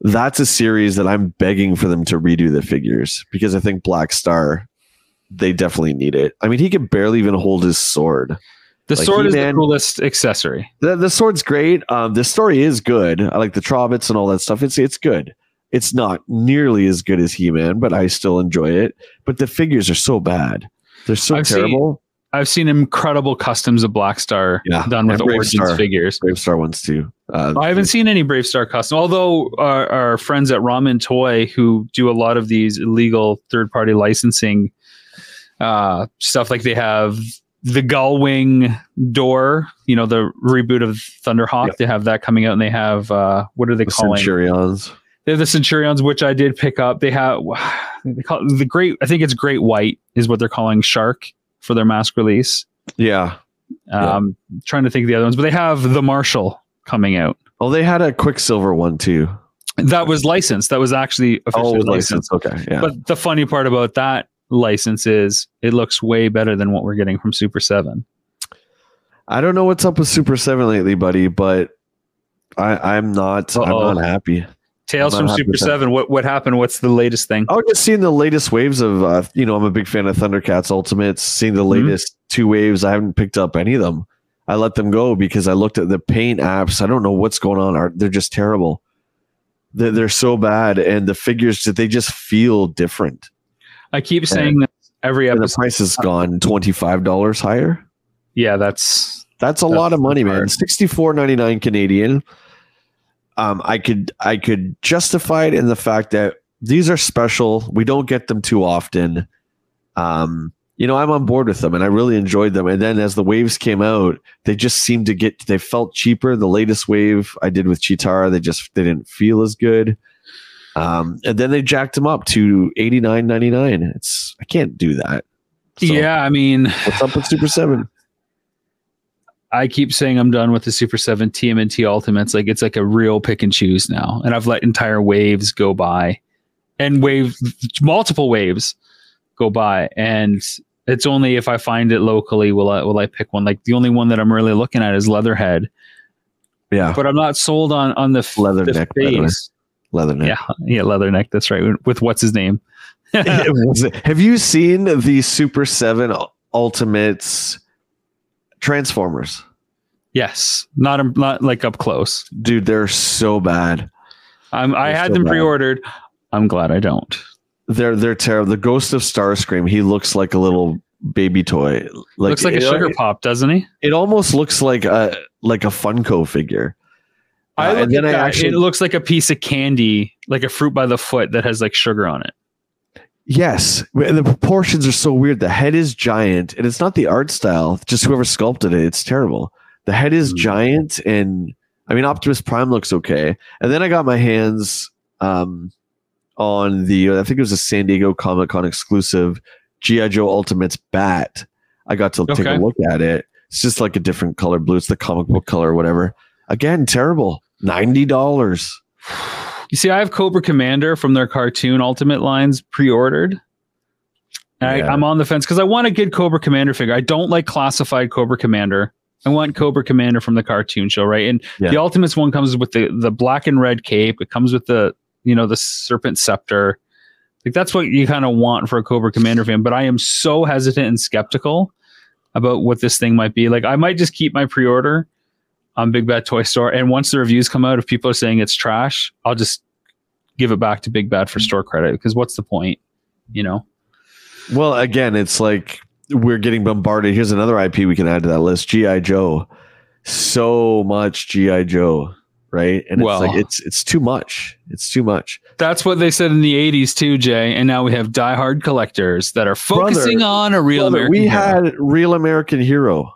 that's a series that I'm begging for them to redo the figures because I think Blackstar, they definitely need it. I mean, he could barely even hold his sword. The Like sword is the He-Man- coolest accessory. The the sword's great. Um, the story is good. I like the Trobits and all that stuff. It's it's good. It's not nearly as good as He Man, but I still enjoy it. But the figures are so bad. They're so I've seen- terrible. I've seen incredible customs of Black Star Yeah, done with Origins Star. figures. BraveStarr ones too. Uh, I haven't seen any BraveStarr custom, although our, our friends at Ramen Toy, who do a lot of these illegal third party licensing uh, stuff, like they have the Gullwing door, you know, the reboot of Thunderhawk. Yep. They have that coming out, and they have uh, what are they the calling? Centurions. They have the Centurions, which I did pick up. They have they call the Great. I think it's Great White is what they're calling Shark for their mask release. Yeah. Yeah. Um, Trying to think of the other ones, but they have the Marshall coming out. Oh, they had a Quicksilver one too. That was licensed. That was actually Oh, officially licensed. Okay. Yeah. But the funny part about that license is it looks way better than what we're getting from Super Seven. I don't know what's up with Super Seven lately, buddy, but I, I'm not. Uh-oh. I'm not happy. Tales I'm from Super. Seven. What what happened? What's the latest thing? Oh, just seeing the latest waves of, uh, you know, I'm a big fan of Thundercats Ultimates. Seeing the Mhm. latest two waves, I haven't picked up any of them. I let them go because I looked at the paint apps. I don't know what's going on. Are they're just terrible? They're, they're so bad, and the figures they just feel different. I keep saying that every And the price has gone twenty five dollars higher. Yeah, that's That's a That's lot of money, man. Sixty four ninety nine Canadian. Um, I could I could justify it in the fact that these are special. We don't get them too often. Um, you know, I'm on board with them, and I really enjoyed them. And then as the waves came out, they just seemed to get they felt cheaper. The latest wave I did with Cheetara, they just they didn't feel as good. Um, and then they jacked them up to eighty nine ninety nine. It's I can't do that. So, yeah. I mean, What's up with Super Seven? I keep saying I'm done with the Super 7 TMNT Ultimates. Like it's like a real pick and choose now. And I've let entire waves go by and wave multiple waves go by. And it's only if I find it locally will I will I pick one. Like the only one that I'm really looking at is Leatherhead. Yeah, But I'm not sold on on the, Leatherneck, the Leatherneck. Yeah, yeah, Leatherneck. That's right. With what's his name? Have you seen the Super 7 Ultimates Transformers? yes, not not like up close. Dude, they're so bad. I'm, I had so them bad. pre-ordered. I'm glad I don't. They're they're terrible. The Ghost of Starscream, he looks like a little baby toy. Like Looks like a it, sugar pop, doesn't he? It almost looks like a like a Funko figure. I Uh, look and then I actually it looks like a piece of candy, like a fruit by the foot that has like sugar on it. Yes, and the proportions are so weird. The head is giant, and it's not the art style. Just whoever sculpted it, it's terrible. The head is Hmm. giant, and I mean Optimus Prime looks okay. And then I got my hands um, on the I think it was a San Diego Comic Con exclusive GI Joe Ultimates bat. I got to take a look at it. It's just like a different color blue. It's the comic book color or whatever. Again, terrible. Ninety dollars. You see, I have Cobra Commander from their cartoon Ultimate lines pre-ordered. Yeah. I, I'm on the fence because I want a good Cobra Commander figure. I don't like classified Cobra Commander. I want Cobra Commander from the cartoon show, right? And Yeah. the Ultimates one comes with the the black and red cape. It comes with the you know the serpent scepter. Like that's what you kind of want for a Cobra Commander fan. But I am so hesitant and skeptical about what this thing might be. Like I might just keep my pre-order on Big Bad Toy Store, and once the reviews come out, if people are saying it's trash, I'll just give it back to Big Bad for store credit. Because what's the point? You know. Well, again, it's like we're getting bombarded. Here's another IP we can add to that list: GI Joe. So much GI Joe. right? And Well- it's like it's it's too much. It's too much. That's what they said in the 80s too, Jay. And now we have diehard collectors that are focusing Brother, on a real Brother, American we hero. had Real American Hero.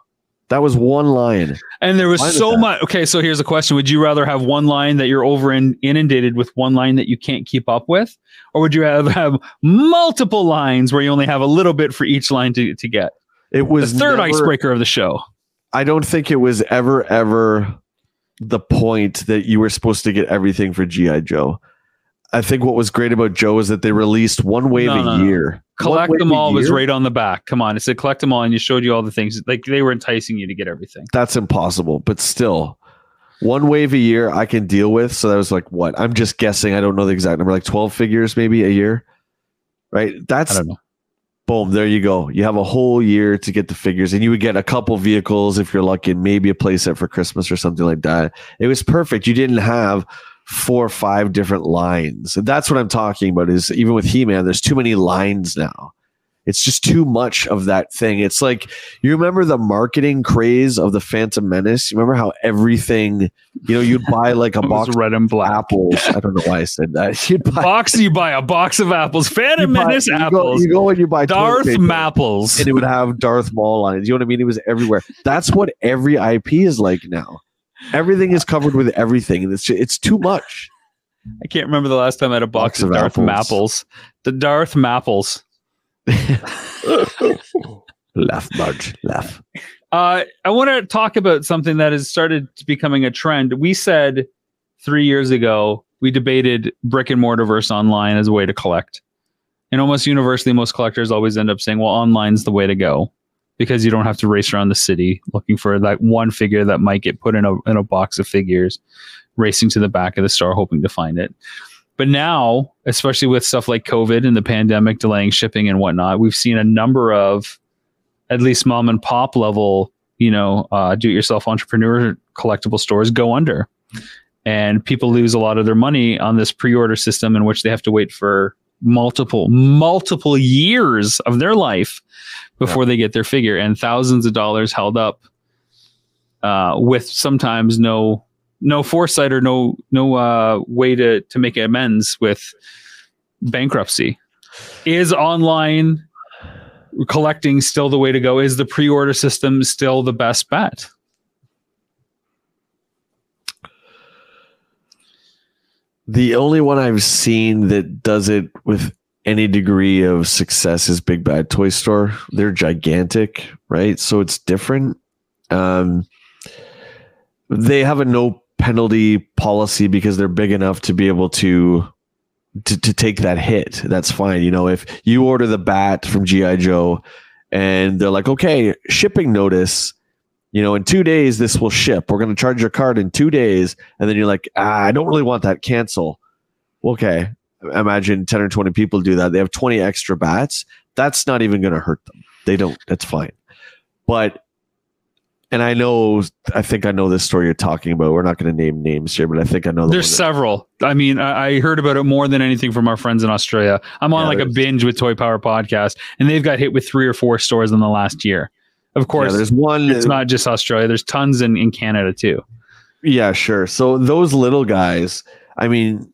That was one line. And there was with so much. Okay, so here's a question: Would you rather have one line that you're over in, inundated with one line that you can't keep up with, or would you have have multiple lines where you only have a little bit for each line to, to get? It The was third never- icebreaker of the show. I don't think it was ever ever the point that you were supposed to get everything for GI Joe. I think what was great about Joe is that they released one wave No, a no, no. year. Collect them all was right on the back. Come on, it said collect them all, and you showed you all the things. Like they were enticing you to get everything. That's impossible, but still, one wave a year I can deal with. So that was like what? I'm just guessing. I don't know the exact number, like 12 figures maybe a year, right? That's boom. There you go. You have a whole year to get the figures, and you would get a couple vehicles if you're lucky, and maybe a playset for Christmas or something like that. It was perfect. You didn't have four or five different lines. And that's what I'm talking about. Is even with He-Man, there's too many lines now. It's just too much of that thing. It's like you remember the marketing craze of the Phantom Menace. You remember how everything, you know, you'd buy like a box of red and black. apples. I don't know why I said that. You'd buy, Box you buy a box of apples. Phantom buy- Menace you go- apples. you go and you buy Darth Mapples. and it would have Darth Maul on it. You know what I mean? It was everywhere. That's what every IP is like now. Everything is covered with everything, and it's ju- it's too much. I can't remember the last time I had a box, Box of of Darth apples. Mapples. The Darth Mapples. laugh, Marge, laugh. Uh, I want to talk about something that has started becoming a trend. We said three years ago, we debated brick and mortar versus online as a way to collect. And almost universally, most collectors always end up saying, well, online's the way to go because you don't have to race around the city looking for that one figure that might get put in a, in a box of figures, racing to the back of the store hoping to find it. But now, especially with stuff like COVID and the pandemic delaying shipping and whatnot, we've seen a number of at least mom and pop level, you know, uh, do it yourself entrepreneur collectible stores go under. And people lose a lot of their money on this pre order system in which they have to wait for multiple, multiple years of their life before they get their figure and thousands of dollars held up uh, with sometimes no no foresight or no no uh, way to to make amends with bankruptcy. Is online collecting still the way to go? Is the pre-order system still the best bet? The only one I've seen that does it with any degree of success is Big Bad Toy Store. They're gigantic, right? So it's different. Um, they have a no penalty policy because they're big enough to be able to, to to take that hit. That's fine. You know, if you order the bat from GI Joe, and they're like, okay, shipping notice. You know, in two days this will ship. We're going to charge your card in two days, and then you're like, ah, I don't really want that. Cancel. Okay, imagine 10 or 20 people do that. They have 20 extra bats. That's not even going to hurt them. They don't. That's fine. But, and I know, I think I know this story you're talking about. We're not going to name names here, but I think I know. the There's one that- several. I mean, I, I heard about it more than anything from our friends in Australia. I'm on Yeah, like a binge with Toy Power Podcast, and they've got hit with three or four stores in the last year. Of yeah, course, there's one. it's not just Australia. There's tons in, in Canada too. Yeah, sure. So those little guys, I mean,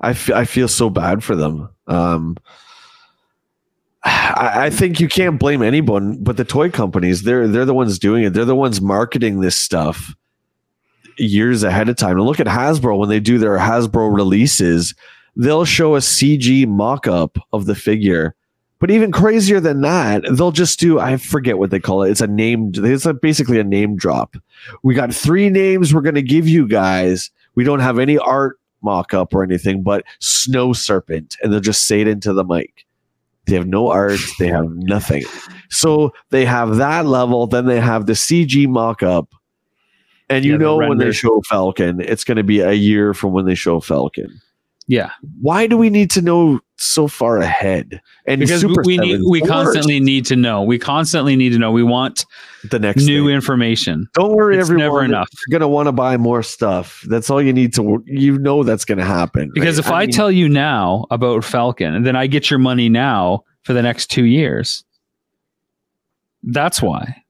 I I feel so bad for them. Um, I, I think you can't blame anyone but the toy companies. They're they're the ones doing it. They're the ones marketing this stuff years ahead of time. And look at Hasbro when they do their Hasbro releases, they'll show a CG mock-up of the figure. But even crazier than that, they'll just do I forget what they call it. It's a name. It's a, basically a name drop. We got three names we're going to give you guys. We don't have any art mock up or anything, but Snow Serpent. And they'll just say it into the mic. They have no art, they have nothing. So they have that level, then they have the CG mock up. And you Yeah, the know when they show Falcon, it's going to be a year from when they show Falcon. Yeah, Why do we need to know so far ahead? And because we, Super we need we constantly need to know. We constantly need to know. We want the next new thing. information. Don't worry, It's everyone. never enough. You're gonna want to buy more stuff. That's all you need to. You know that's gonna happen. Because right? if I, mean, tell you now about Falcon, and then I get your money now for the next two years, that's why.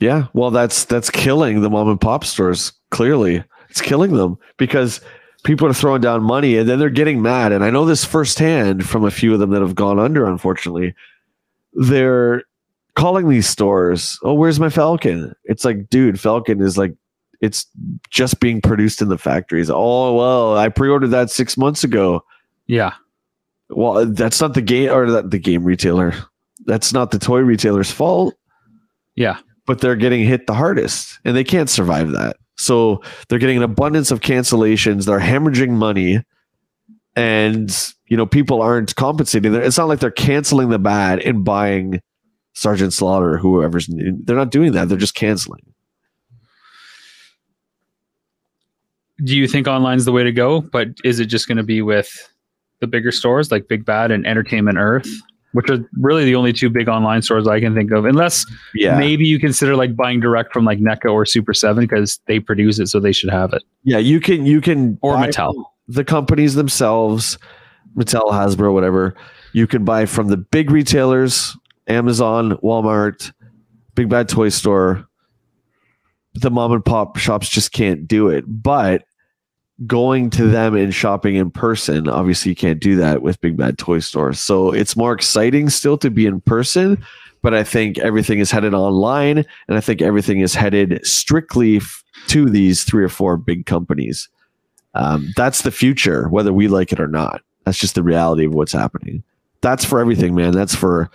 yeah, well, that's that's killing the mom and pop stores. Clearly, It's killing them because people are throwing down money and then they're getting mad. And I know this firsthand from a few of them that have gone under, unfortunately. They're calling these stores, oh, where's my Falcon? It's like, dude, Falcon is like, it's just being produced in the factories. Oh, well, I pre ordered that six months ago. Yeah. Well, that's not the game or that the game retailer. That's not the toy retailer's fault. Yeah. But they're getting hit the hardest and they can't survive that. So they're getting an abundance of cancellations. They're hemorrhaging money. And, you know, people aren't compensating. It's not like they're canceling the bad and buying Sergeant Slaughter or whoever's. They're not doing that. They're just canceling. Do you think online's the way to go? But is it just going to be with the bigger stores like Big Bad and Entertainment Earth? Which are really the only two big online stores I can think of. Unless yeah. maybe you consider like buying direct from like NECA or Super Seven because they produce it, so they should have it. Yeah, you can you can or Mattel, the companies themselves, Mattel, Hasbro, whatever. You can buy from the big retailers, Amazon, Walmart, Big Bad Toy Store. The mom and pop shops just can't do it, but going to them and shopping in person. Obviously, you can't do that with Big Bad Toy Store. So it's more exciting still to be in person, but I think everything is headed online and I think everything is headed strictly f- to these three or four big companies. Um, that's the future, whether we like it or not. That's just the reality of what's happening. That's for everything, man. That's for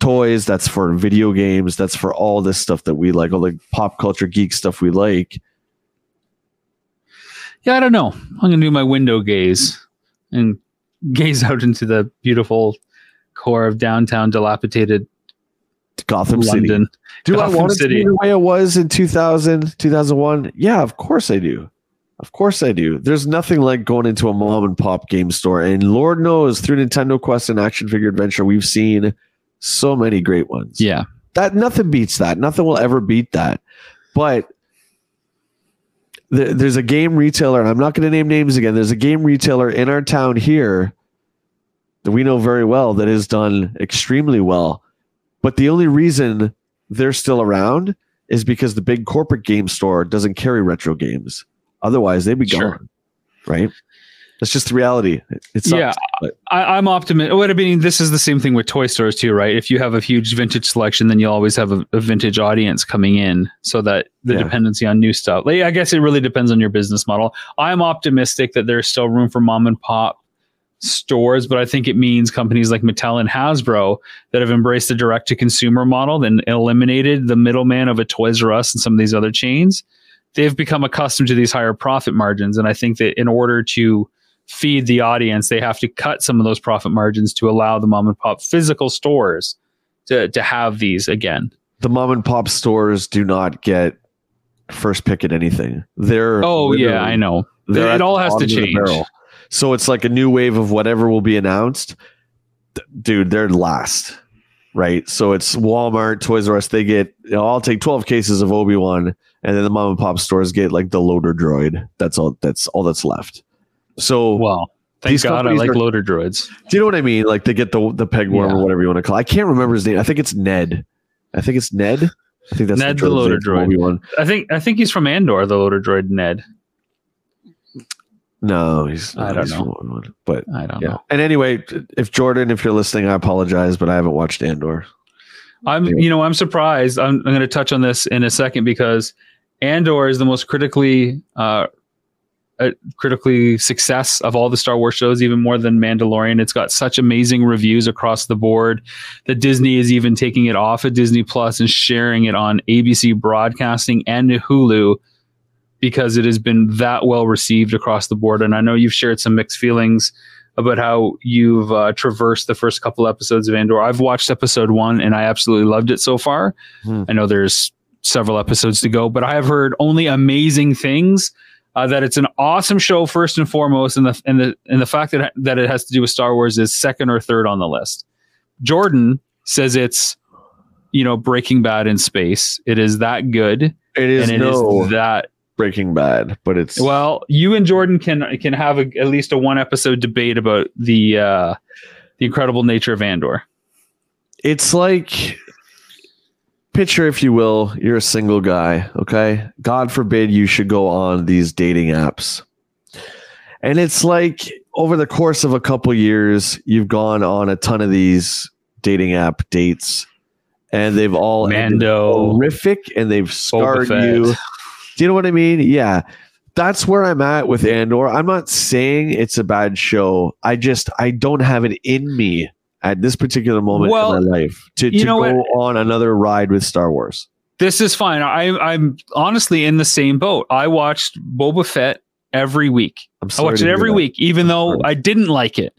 toys. That's for video games. That's for all this stuff that we like, all the pop culture geek stuff we like yeah, I don't know. I'm gonna do my window gaze and gaze out into the beautiful core of downtown dilapidated Gotham London. City. Do Gotham I want it City. to be the way it was in 2000, 2001? Yeah, of course I do. Of course I do. There's nothing like going into a mom and pop game store. And Lord knows through Nintendo Quest and Action Figure Adventure, we've seen so many great ones. Yeah. That nothing beats that. Nothing will ever beat that. But there's a game retailer, and I'm not going to name names again. There's a game retailer in our town here that we know very well that has done extremely well. But the only reason they're still around is because the big corporate game store doesn't carry retro games. Otherwise, they'd be sure. gone. Right. That's just the reality. It's yeah. I, am optimistic. What I mean, this is the same thing with toy stores too, right? If you have a huge vintage selection, then you'll always have a, a vintage audience coming in, so that the yeah. dependency on new stuff. Like, I guess it really depends on your business model. I'm optimistic that there's still room for mom and pop stores, but I think it means companies like Mattel and Hasbro that have embraced the direct to consumer model and eliminated the middleman of a Toys R Us and some of these other chains. They've become accustomed to these higher profit margins, and I think that in order to feed the audience, they have to cut some of those profit margins to allow the mom and pop physical stores to to have these again. The mom and pop stores do not get first pick at anything. They're oh yeah, I know. It all has to change. So it's like a new wave of whatever will be announced. Dude, they're last, right? So it's Walmart, Toys R Us. They get. You know, I'll take twelve cases of Obi Wan, and then the mom and pop stores get like the loader droid. That's all. That's all that's left. So well, thank God I like are, loader droids. Do you know what I mean? Like they get the the pegwarmer yeah. or whatever you want to call. It. I can't remember his name. I think it's Ned. I think it's Ned. I think that's Ned the, the loader droid. One. I think I think he's from Andor. The loader droid Ned. No, he's. I don't he's know. One, but I don't yeah. know. And anyway, if Jordan, if you're listening, I apologize, but I haven't watched Andor. I'm, you know, I'm surprised. I'm, I'm going to touch on this in a second because Andor is the most critically uh, a critically success of all the Star Wars shows, even more than Mandalorian. It's got such amazing reviews across the board that Disney is even taking it off of Disney Plus and sharing it on ABC Broadcasting and Hulu because it has been that well received across the board. And I know you've shared some mixed feelings about how you've uh, traversed the first couple episodes of Andor. I've watched episode one and I absolutely loved it so far. Hmm. I know there's several episodes to go, but I have heard only amazing things uh, that it's an awesome show first and foremost, and the and the and the fact that that it has to do with Star Wars is second or third on the list. Jordan says it's you know Breaking Bad in space. It is that good. It is and it no is that Breaking Bad, but it's well. You and Jordan can can have a, at least a one episode debate about the uh, the incredible nature of Andor. It's like picture, if you will, you're a single guy. Okay, God forbid you should go on these dating apps, and it's like over the course of a couple years, you've gone on a ton of these dating app dates, and they've all ended Mando. horrific, and they've scarred you. Do you know what I mean? Yeah. That's where I'm at with Andor. I'm not saying it's a bad show. I just I don't have it in me at this particular moment Well, in my life to, to go what? on another ride with Star Wars. This is fine. I, I'm honestly in the same boat. I watched Boba Fett every week. I'm I watched it every week, even though sorry. I didn't like it.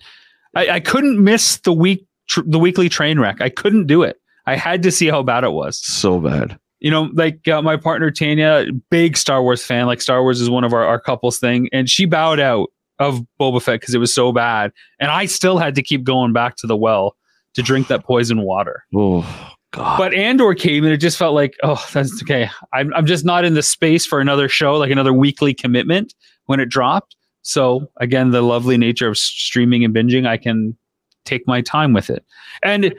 I, I couldn't miss the week, tr- the weekly train wreck. I couldn't do it. I had to see how bad it was. So bad. You know, like uh, my partner Tanya, big Star Wars fan. Like Star Wars is one of our, our couples thing, and she bowed out of Boba Fett because it was so bad, and I still had to keep going back to the well to drink that poison water. Oh God. But Andor came and it just felt like, oh, that's okay. I'm, I'm just not in the space for another show, like another weekly commitment when it dropped. So again, the lovely nature of streaming and binging, I can take my time with it. And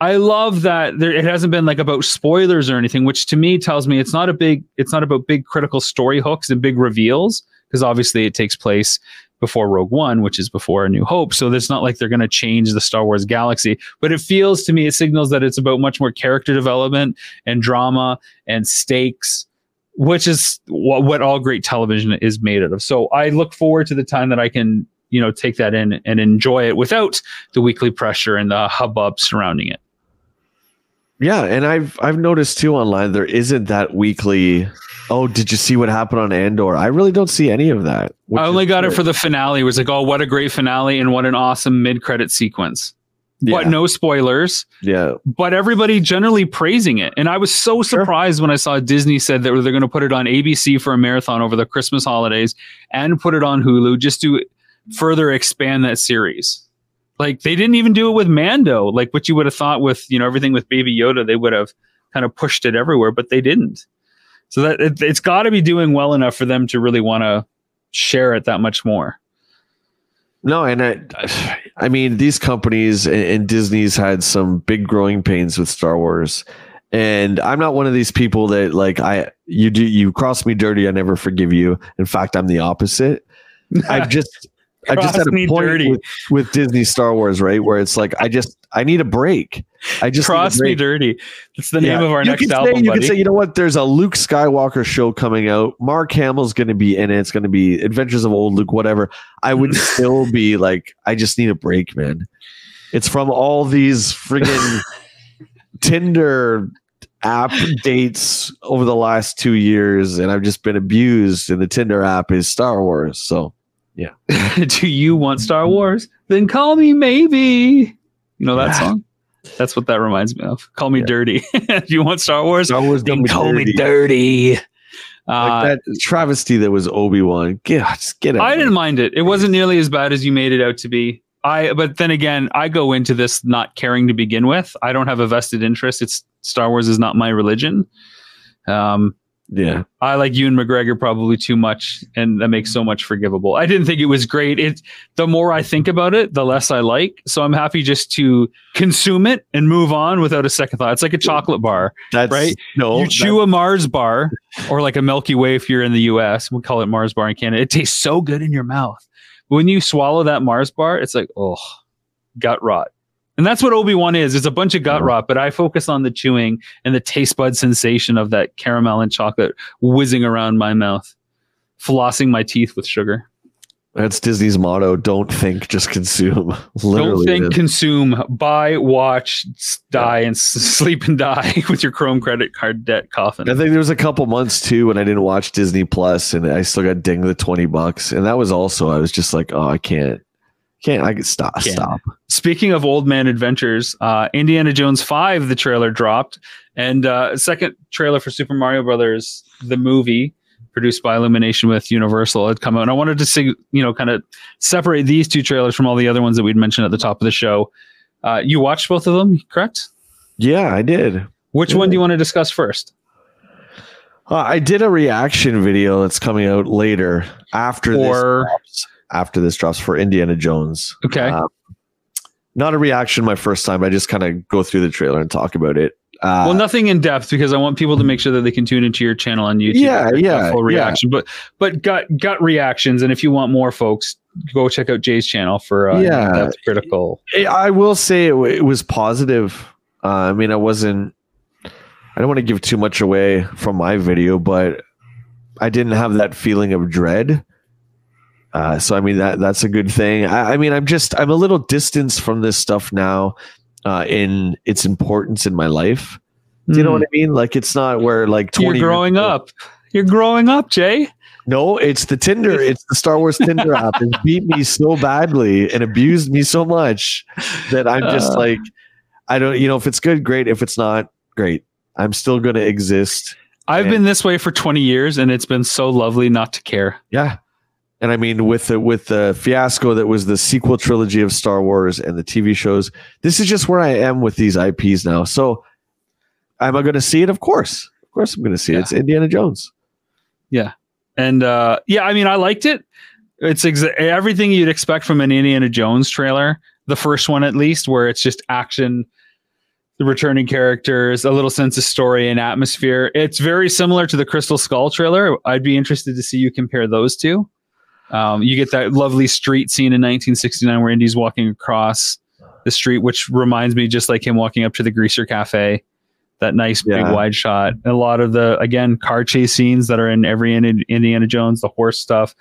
I love that there, it hasn't been like about spoilers or anything, which to me tells me it's not a big, it's not about big critical story hooks and big reveals, because obviously it takes place before Rogue One, which is before A New Hope. So it's not like they're going to change the Star Wars galaxy, but it feels to me, it signals that it's about much more character development and drama and stakes, which is what, what all great television is made out of. So I look forward to the time that I can, you know, take that in and enjoy it without the weekly pressure and the hubbub surrounding it. yeah, and I've I've noticed too online there isn't that weekly. Oh, did you see what happened on Andor? I really don't see any of that. I only got it for the finale. It was like, oh, what a great finale and what an awesome mid credit sequence. But no spoilers. yeah. but everybody generally praising it. And I was so Sure. surprised when I saw Disney said that they're going to put it on ABC for a marathon over the Christmas holidays and put it on Hulu just to further expand that series. Like they didn't even do it with Mando, like what you would have thought with, you know, everything with Baby Yoda, they would have kind of pushed it everywhere, but they didn't. So that it, it's got to be doing well enough for them to really want to share it that much more. No, and I, I mean, these companies and, and Disney's had some big growing pains with Star Wars, and I'm not one of these people that like I you do you cross me dirty, I never forgive you. In fact, I'm the opposite. I've just I just had a point with, with Disney Star Wars, right, where it's like I just I need a break. I just Cross me dirty. That's the name Yeah. of our you next album, say, You buddy. can say, you know what? There's a Luke Skywalker show coming out. Mark Hamill's going to be in it. It's going to be Adventures of Old Luke, whatever. I would still be like, I just need a break, man. It's from all these friggin' Tinder app dates over the last two years, and I've just been abused. And the Tinder app is Star Wars. So Yeah. Do you want Star Wars? Then call me maybe. You know that song? That's what that reminds me of. Call me Yeah. dirty. Do you want Star Wars? Star Wars done call me dirty. dirty. Uh, Like that travesty that was Obi Wan. Get, just get it. I didn't mind it. It wasn't nearly as bad as you made it out to be. I but then again, I go into this not caring to begin with. I don't have a vested interest. It's Star Wars is not my religion. Um, Yeah. I like Ewan McGregor probably too much, and that makes so much forgivable. I didn't think it was great. It the more I think about it, the less I like. So I'm happy just to consume it and move on without a second thought. It's like a chocolate bar. That's Right? No, you chew a Mars bar or like a Milky Way if you're in the US. We call it Mars bar in Canada. It tastes so good in your mouth. When you swallow that Mars bar, it's like, oh, gut rot. And that's what Obi-Wan is. It's a bunch of gut rot, but I focus on the chewing and the taste bud sensation of that caramel and chocolate whizzing around my mouth, flossing my teeth with sugar. That's Disney's motto: "Don't think, just consume." Literally, Don't think, consume, buy, watch, die, and s- sleep and die with your Chrome credit card debt coffin. I think there was a couple months too when I didn't watch Disney Plus, and I still got dinged the twenty bucks, and that was also I was just like, "Oh, I can't, can't, I can stop, Can't. stop." Speaking of old man adventures, uh, Indiana Jones 5, the trailer dropped, and uh, a second trailer for Super Mario Brothers, the movie, produced by Illumination with Universal, had come out. And I wanted to see, you know, kind of separate these two trailers from all the other ones that we'd mentioned at the top of the show. Uh, you watched both of them, correct? Yeah, I did. Which one do you want to discuss first? Uh, I did a reaction video that's coming out later after Or- this drops, after this drops for Indiana Jones. Okay. Um, not a reaction my first time. I just kind of go through the trailer and talk about it. Uh, well, nothing in depth because I want people to make sure that they can tune into your channel on YouTube. Yeah, yeah, full yeah. reaction. But but gut gut reactions, and if you want more, folks, go check out Jay's channel for uh, Yeah. that's critical. I will say it, it was positive. Uh, I mean, I wasn't. I don't want to give too much away from my video, but I didn't have that feeling of dread. Uh, so I mean that that's a good thing. I, I mean, I'm just I'm a little distanced from this stuff now, uh, in its importance in my life. Do you know what I mean? Like it's not where like Hmm. You're growing up. You're growing up, Jay. No, it's the Tinder. It's the Star Wars Tinder app. It beat me so badly and abused me so much that I'm just Uh. like, I don't, you know, if it's good, great. If it's not, great. I'm still going to exist. I've Yeah. been this way for 20 years, and it's been so lovely not to care. Yeah. And I mean, with the with the fiasco that was the sequel trilogy of Star Wars and the TV shows, this is just where I am with these IPs now. So, am I going to see it? Of course, of course, I'm going to see Yeah. it. It's Indiana Jones. Yeah, and uh, yeah, I mean, I liked it. It's exa- everything you'd expect from an Indiana Jones trailer, the first one at least, where it's just action, the returning characters, a little sense of story and atmosphere. It's very similar to the Crystal Skull trailer. I'd be interested to see you compare those two. Um, you get that lovely street scene in 1969 where Indy's walking across the street, which reminds me just like him walking up to the Greaser Cafe. That nice big wide shot. A lot of the again car chase scenes that are in every Indiana Jones, the horse stuff.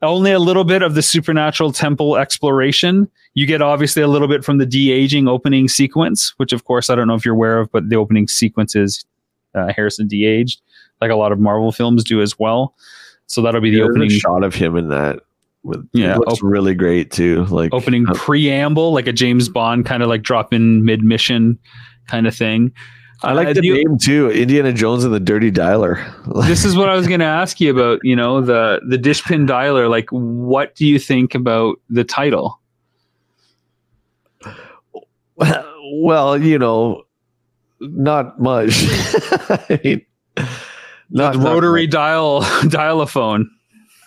Only a little bit of the supernatural temple exploration. You get obviously a little bit from the de aging opening sequence, which of course I don't know if you're aware of, but the opening sequence is uh, Harrison de aged, like a lot of Marvel films do as well. So that'll be the There's opening shot of him in that. With, Yeah, looks op- really great too. Like opening uh, preamble, like a James Bond kind of like drop in mid mission kind of thing. I like Uh, the you- name too, Indiana Jones and the Dirty Dialer. this is what I was going to ask you about. You know, the the dishpin dialer. Like, what do you think about the title? well, you know, not much. I mean, not, not rotary much. dial dialaphone.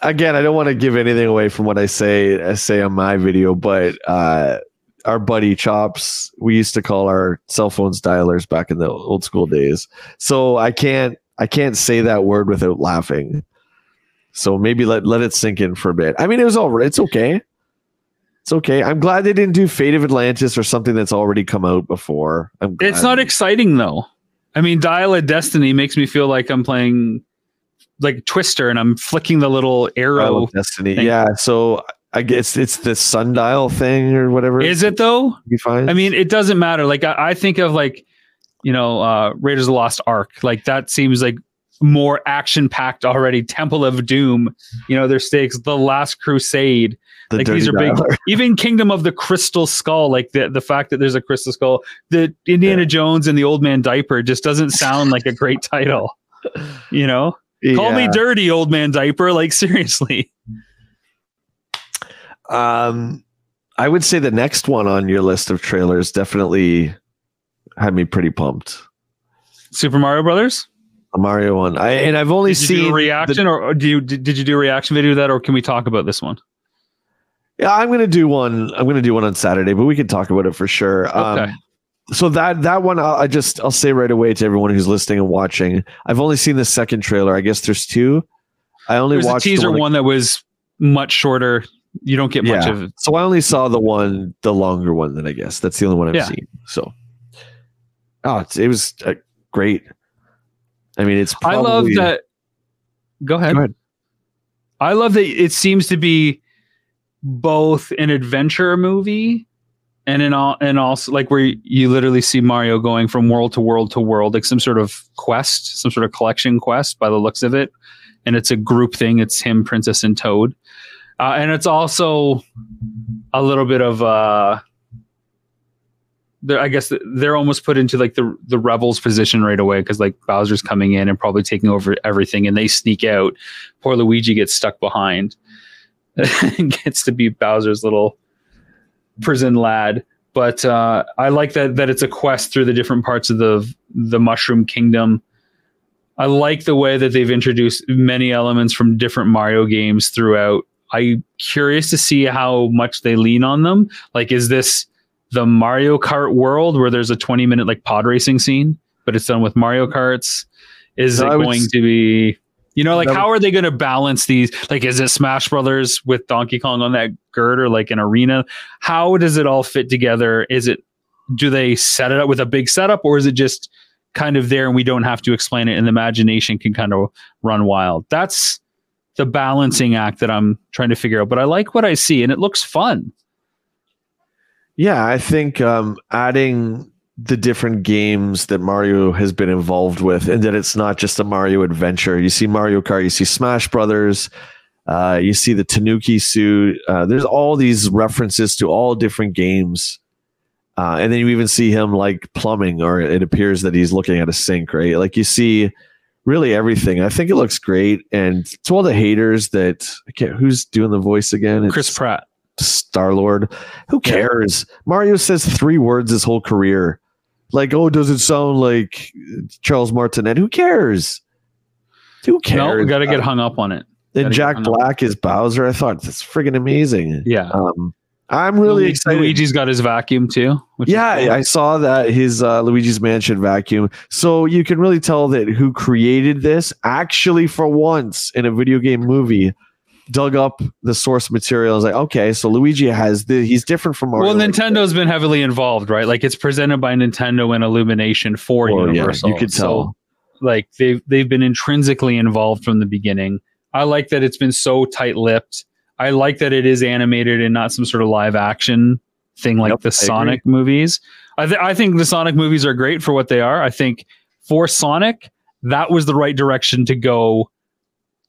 Again, I don't want to give anything away from what I say I say on my video, but uh, our buddy Chops, we used to call our cell phones dialers back in the old school days. So I can't I can't say that word without laughing. So maybe let let it sink in for a bit. I mean, it was all right. It's okay. It's okay. I'm glad they didn't do Fate of Atlantis or something that's already come out before. I'm glad. It's not exciting though. I mean, Dial of Destiny makes me feel like I'm playing like Twister and I'm flicking the little Dial arrow. of Destiny. thing. Yeah. So I guess it's the sundial thing or whatever. Is it though? Be fine. I mean, it doesn't matter. Like I, I think of like, you know, uh Raiders of the Lost Ark. Like that seems like more action packed already. Temple of Doom, you know, their stakes. The Last Crusade. The like these are big. Even Kingdom of the Crystal Skull. Like the the fact that there's a crystal skull. The Indiana Jones and the Old Man Diaper just doesn't sound like a great title. You know, call me dirty, Old Man Diaper. Like seriously. Um, I would say the next one on your list of trailers definitely had me pretty pumped. Super Mario Brothers. The Mario one. I and I've only Did you do seen a reaction, or, or do you did, did you do a reaction video to that, or can we talk about this one? Yeah, I'm gonna do one. I'm gonna do one on Saturday, but we can talk about it for sure. Okay. Um, so that that one, I'll, I just I'll say right away to everyone who's listening and watching. I've only seen the second trailer. I guess there's two. I only There's a watched the teaser one. one that was much shorter. You don't get much Yeah. of it. So I only saw the one, the longer one. Then I guess that's the only one I've Yeah. seen. So, oh, it was uh, great. I mean, it's. I love that. Go ahead. Go ahead. I love that it seems to be both an adventure movie and in all and also like where you literally see Mario going from world to world to world, like some sort of quest, some sort of collection quest by the looks of it. And it's a group thing. It's him, Princess, and Toad. Uh, and it's also a little bit of uh I guess they're almost put into like the the rebels position right away because like Bowser's coming in and probably taking over everything, and they sneak out. Poor Luigi gets stuck behind, gets to be Bowser's little prison lad. But uh, I like that that it's a quest through the different parts of the the Mushroom Kingdom. I like the way that they've introduced many elements from different Mario games throughout. I'm curious to see how much they lean on them. Like, is this the Mario Kart world where there's a 20 minute like pod racing scene? but it's done with Mario Karts? Is No, it going s- to be you know, like That how are they going to balance these? Like, is it Smash Brothers with Donkey Kong on that gird or like an arena? How does it all fit together? Is it, do they set it up with a big setup or is it just kind of there and we don't have to explain it and the imagination can kind of run wild? That's the balancing act that I'm trying to figure out. But I like what I see and it looks fun. Yeah, I think um, adding the different games that Mario has been involved with, and that it's not just a Mario adventure. You see Mario Kart, you see Smash Brothers, uh, you see the Tanuki suit. Uh, there's all these references to all different games. Uh, and then you even see him like plumbing, or it appears that he's looking at a sink, right? Like you see really everything. I think it looks great. And to all the haters that I can't, who's doing the voice again? Chris Pratt. Star Lord. Who Yeah. cares? Mario says three words his whole career. Like, oh, does it sound like Charles Martinet? Who cares? Who cares? No, we got to get hung up on it. and Jack get hung up. Black is Bowser. I thought that's friggin' amazing. Yeah. Um, I'm really Luigi- excited. Luigi's got his vacuum too. which yeah, cool. I saw that his uh, Luigi's Mansion vacuum. So you can really tell that who created this actually, for once in a video game movie, dug up the source material. I was like, okay, so Luigi has the he's different from Mario. Well, like Nintendo's been heavily involved, right? Like it's presented by Nintendo and Illumination for Oh, yeah, Universal. you could So, tell. like they've they've been intrinsically involved from the beginning. I like that it's been so tight-lipped. I like that it is animated and not some sort of live action thing like Yep, the I Sonic movies. I th- I think the Sonic movies are great for what they are. I think for Sonic, that was the right direction to go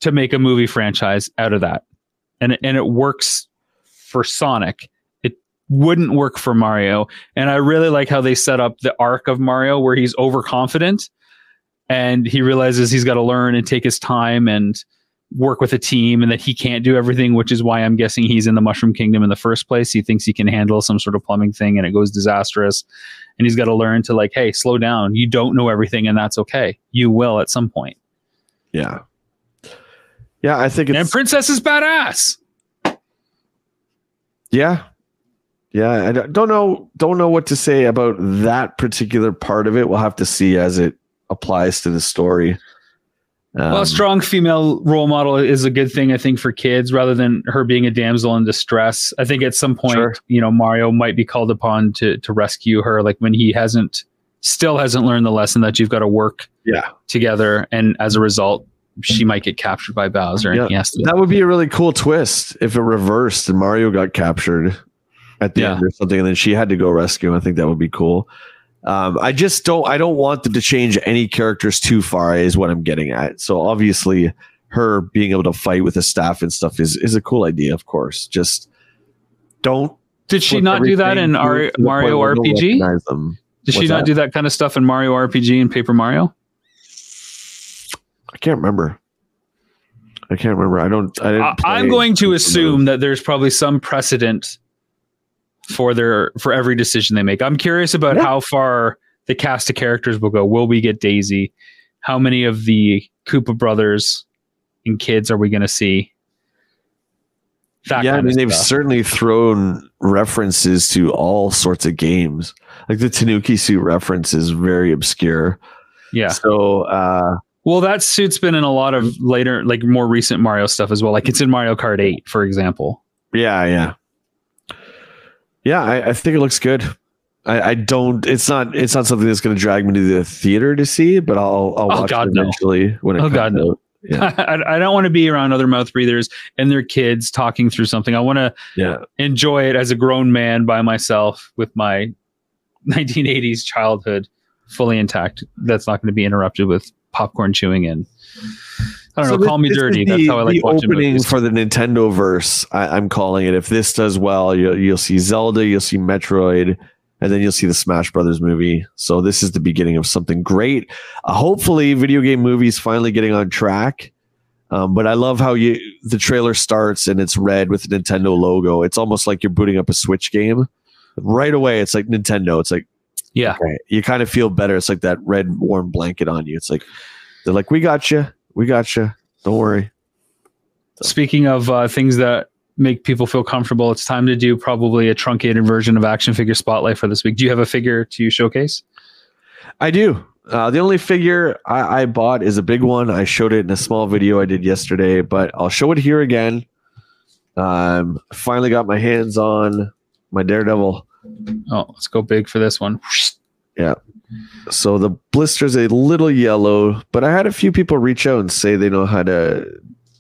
to make a movie franchise out of that. And and it works for Sonic. It wouldn't work for Mario. And I really like how they set up the arc of Mario where he's overconfident and he realizes he's got to learn and take his time and work with a team and that he can't do everything, which is why I'm guessing he's in the Mushroom Kingdom in the first place. He thinks he can handle some sort of plumbing thing and it goes disastrous. And he's got to learn to like, hey, slow down. You don't know everything and that's okay. You will at some point. Yeah. Yeah, I think And it's Princess is badass. yeah. Yeah, I don't know don't know what to say about that particular part of it. We'll have to see as it applies to the story. well, Um, a strong female role model is a good thing, I think, for kids rather than her being a damsel in distress. I think at some point, Sure. you know, Mario might be called upon to to rescue her, like when he hasn't, still hasn't learned the lesson that you've got to work Yeah. together, and as a result, she might get captured by Bowser, and Yeah. he has to. That would be a really cool twist if it reversed and Mario got captured at the Yeah. end or something, and then she had to go rescue. him. I think that would be cool. Um, I just don't. I don't want them to change any characters too far. Is what I'm getting at. So obviously, her being able to fight with the staff and stuff is is a cool idea. Of course, just don't. Did she not do that in Mario point where they'll RPG? Did she not do that kind of stuff in Mario RPG and Paper Mario? I can't remember. I can't remember. I don't. I I'm going to assume that there's probably some precedent for their for every decision they make. I'm curious about Yeah. how far the cast of characters will go. Will we get Daisy? How many of the Koopa brothers and kids are we going to see? That yeah, I mean they've stuff. certainly thrown references to all sorts of games. Like the Tanuki suit reference is very obscure. yeah. So uh Well, that suit's been in a lot of later, like more recent Mario stuff as well. Like it's in Mario Kart 8, for example. yeah, yeah. Yeah, I, I think it looks good. I, I don't it's not it's not something that's gonna drag me to the theater to see, but I'll I'll Oh, watch God, it no. eventually when it Oh, comes God, no. Yeah. I, I don't want to be around other mouth breathers and their kids talking through something. I want to Yeah. enjoy it as a grown man by myself with my 1980s childhood fully intact. That's not going to be interrupted with popcorn chewing and I don't So know. this- call me dirty. The, That's how I like watching opening movies. for the Nintendo verse. I, I'm calling it. If this does well, you'll, you'll see Zelda, you'll see Metroid, and then you'll see the Smash Brothers movie. So this is the beginning of something great. Uh, hopefully, video game movies finally getting on track. Um, but I love how you the trailer starts and it's red with the Nintendo logo. It's almost like you're booting up a Switch game. Right away, it's like Nintendo. It's like yeah. okay, you kind of feel better. It's like that red warm blanket on you. It's like they're like, we got you, we got you. Don't worry. Speaking of uh, things that make people feel comfortable, it's time to do probably a truncated version of Action Figure Spotlight for this week. Do you have a figure to showcase? I do. Uh, the only figure I, I bought is a big one. I showed it in a small video I did yesterday, but I'll show it here again. Um, finally got my hands on my Daredevil. Oh, let's go big for this one. Yeah. So the blister's a little yellow, but I had a few people reach out and say they know how to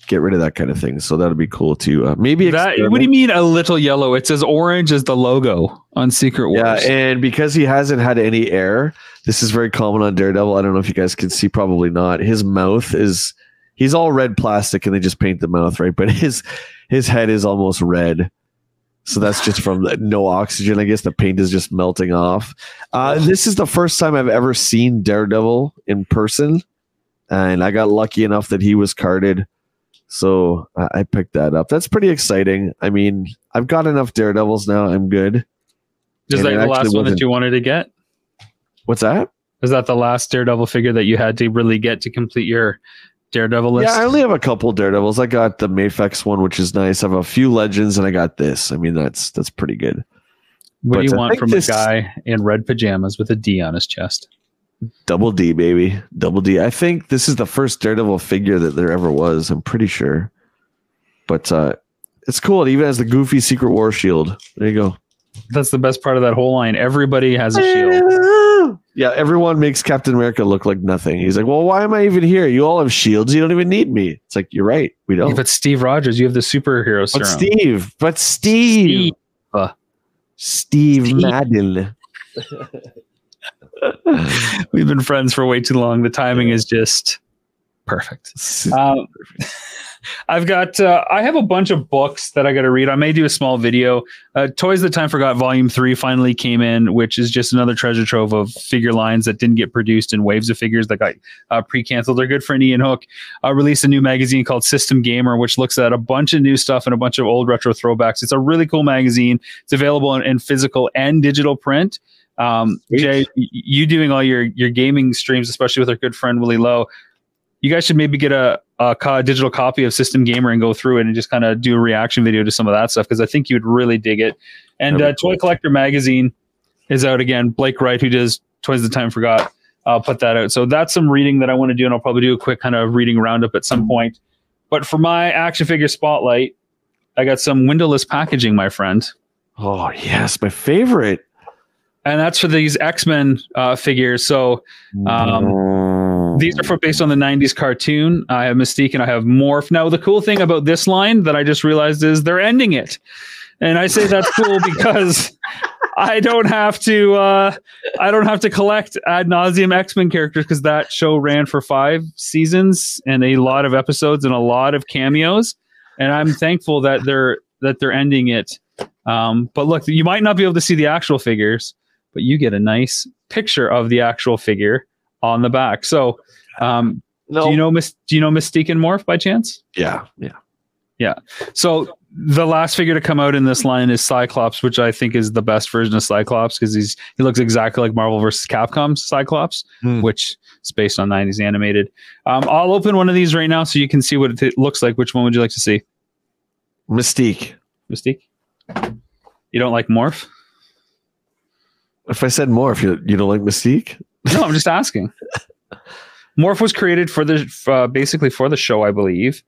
get rid of that kind of thing. So that'll be cool too. Uh, maybe That, what do you mean a little yellow? It's as orange as the logo on Secret Wars. Yeah, and because he hasn't had any air, this is very common on Daredevil. I don't know if you guys can see, probably not. His mouth is he's all red plastic and they just paint the mouth, right? But his his head is almost red. So that's just from no oxygen. I guess the paint is just melting off. Uh, this is the first time I've ever seen Daredevil in person, and I got lucky enough that he was carded. So I I picked that up. That's pretty exciting. I mean, I've got enough Daredevils now. I'm good. Is and that the last one that you wanted to get? What's that? Is that the last Daredevil figure that you had to really get to complete your Daredevil list? Yeah, I only have a couple Daredevils. I got the Mafex one, which is nice. I have a few Legends, and I got this. I mean, that's that's pretty good. what do you I want from this- a guy in red pajamas with a D on his chest? Double D, baby, double D. I think this is the first Daredevil figure that there ever was. I'm pretty sure, but uh, it's cool. It even has the goofy Secret War shield. There you go. That's the best part of that whole line. Everybody has a shield. Yeah, everyone makes Captain America look like nothing. He's like, "Well, why am I even here? You all have shields. You don't even need me." It's like you're right. We don't. But Steve Rogers, you have the superhero But serum. Steve, but Steve, Steve. Steve, Steve. Madden. We've been friends for way too long. The timing is just perfect. Um, I've got. Uh, I have a bunch of books that I got to read. I may do a small video. Uh, Toys That Time Forgot Volume Three finally came in, which is just another treasure trove of figure lines that didn't get produced in waves of figures that got uh, pre-canceled. They're good friend Ian Hook uh, released a new magazine called System Gamer, which looks at a bunch of new stuff and a bunch of old retro throwbacks. It's a really cool magazine. It's available in, in physical and digital print. Um, Sweet. Jay, you doing all your your gaming streams, especially with our good friend Willie Lowe. You guys should maybe get a, a co- digital copy of System Gamer and go through it and just kind of do a reaction video to some of that stuff because I think you would really dig it. And uh, Toy Collector Magazine is out again. Blake Wright, who does Toys the Time Forgot, uh, put that out. So that's some reading that I want to do, and I'll probably do a quick kind of reading roundup at some point. But for my action figure spotlight, I got some windowless packaging, my friend. Oh yes, my favorite. And that's for these X Men uh, figures. So Um, these are for based on the 90s cartoon. I have Mystique and I have Morph. Now, the cool thing about this line that I just realized is they're ending it. And I say that's cool because I don't have to uh, I don't have to collect ad nauseum X-Men characters because that show ran for five seasons and a lot of episodes and a lot of cameos. And I'm thankful that they're that they're ending it. Um, but look, you might not be able to see the actual figures, but you get a nice picture of the actual figure on the back. So, um, no, do you know? Do you know Mystique and Morph by chance? Yeah, yeah. Yeah. So the last figure to come out in this line is Cyclops, which I think is the best version of Cyclops because he's he looks exactly like Marvel versus Capcom's Cyclops, Hmm. which is based on '90s animated. Um, I'll open one of these right now so you can see what it looks like. Which one would you like to see? Mystique. Mystique. You don't like Morph? If I said Morph, if you you don't like Mystique, No, I'm just asking. Morph was created for the uh, basically for the show, I believe,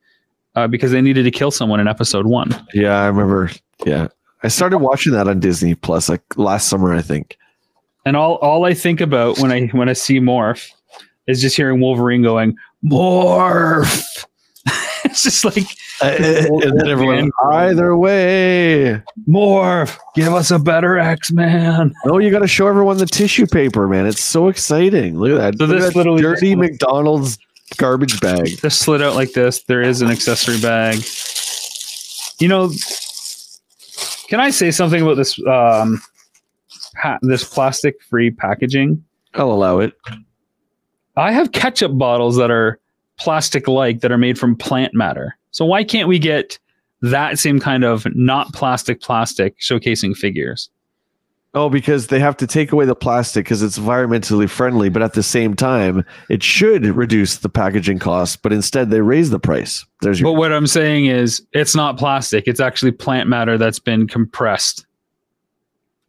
uh, because they needed to kill someone in episode one. yeah, I remember. Yeah, I started watching that on Disney Plus like last summer, I think. And all all I think about when I when I see Morph is just hearing Wolverine going Morph. it's just like and then everyone, either way. Morph, give us a better X Man. No, you got to show everyone the tissue paper, man. It's so exciting. Look at that. So Look this that literally- dirty McDonald's garbage bag. Just slid out like this. There is an accessory bag. You know, can I say something about this um, pa- this plastic free packaging? I'll allow it. I have ketchup bottles that are plastic like that are made from plant matter. So why can't we get that same kind of not plastic plastic showcasing figures? Oh, because they have to take away the plastic because it's environmentally friendly, but at the same time, it should reduce the packaging cost, but instead they raise the price. There's your But what I'm saying is it's not plastic. It's actually plant matter that's been compressed.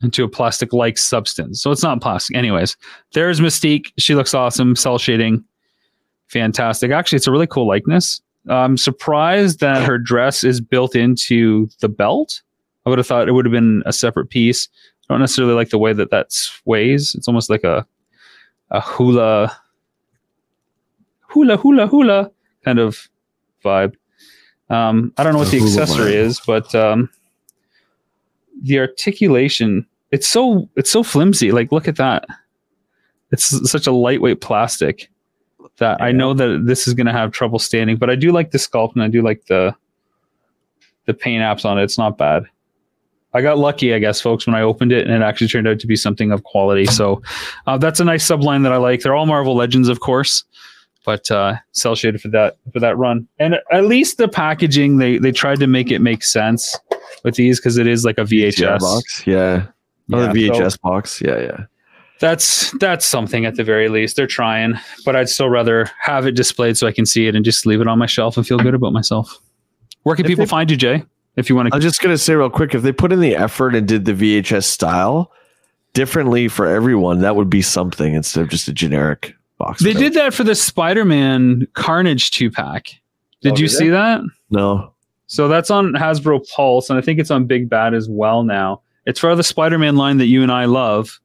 into a plastic like substance. So it's not plastic. Anyways, there's Mystique. She looks awesome. Cell shading. Fantastic. Actually, it's a really cool likeness. I'm surprised that her dress is built into the belt. I would have thought it would have been a separate piece. I don't necessarily like the way that that sways. It's almost like a a hula hula hula hula kind of vibe. Um, I don't know what the accessory is, but um, the articulation it's so it's so flimsy. Like look at that. It's such a lightweight plastic that yeah. I know that this is going to have trouble standing, but I do like the sculpt and I do like the the paint apps on it. It's not bad. I got lucky, I guess, folks, when I opened it, and it actually turned out to be something of quality. So uh, that's a nice subline that I like. They're all Marvel Legends, of course, but uh, cell shaded for that for that run. And at least the packaging, they they tried to make it make sense with these because it is like a VHS box. Yeah, another yeah, VHS so box. Yeah, yeah. That's that's something at the very least. They're trying, but I'd still rather have it displayed so I can see it and just leave it on my shelf and feel good about myself. Where can if people they, find you, Jay? if you want to. I'm just gonna say real quick, if they put in the effort and did the VHS style differently for everyone, that would be something instead of just a generic box. They did that for the Spider-Man Carnage two pack. Did oh, you did see that? No. So that's on Hasbro Pulse, and I think it's on Big Bad as well now. It's for the Spider-Man line that you and I love,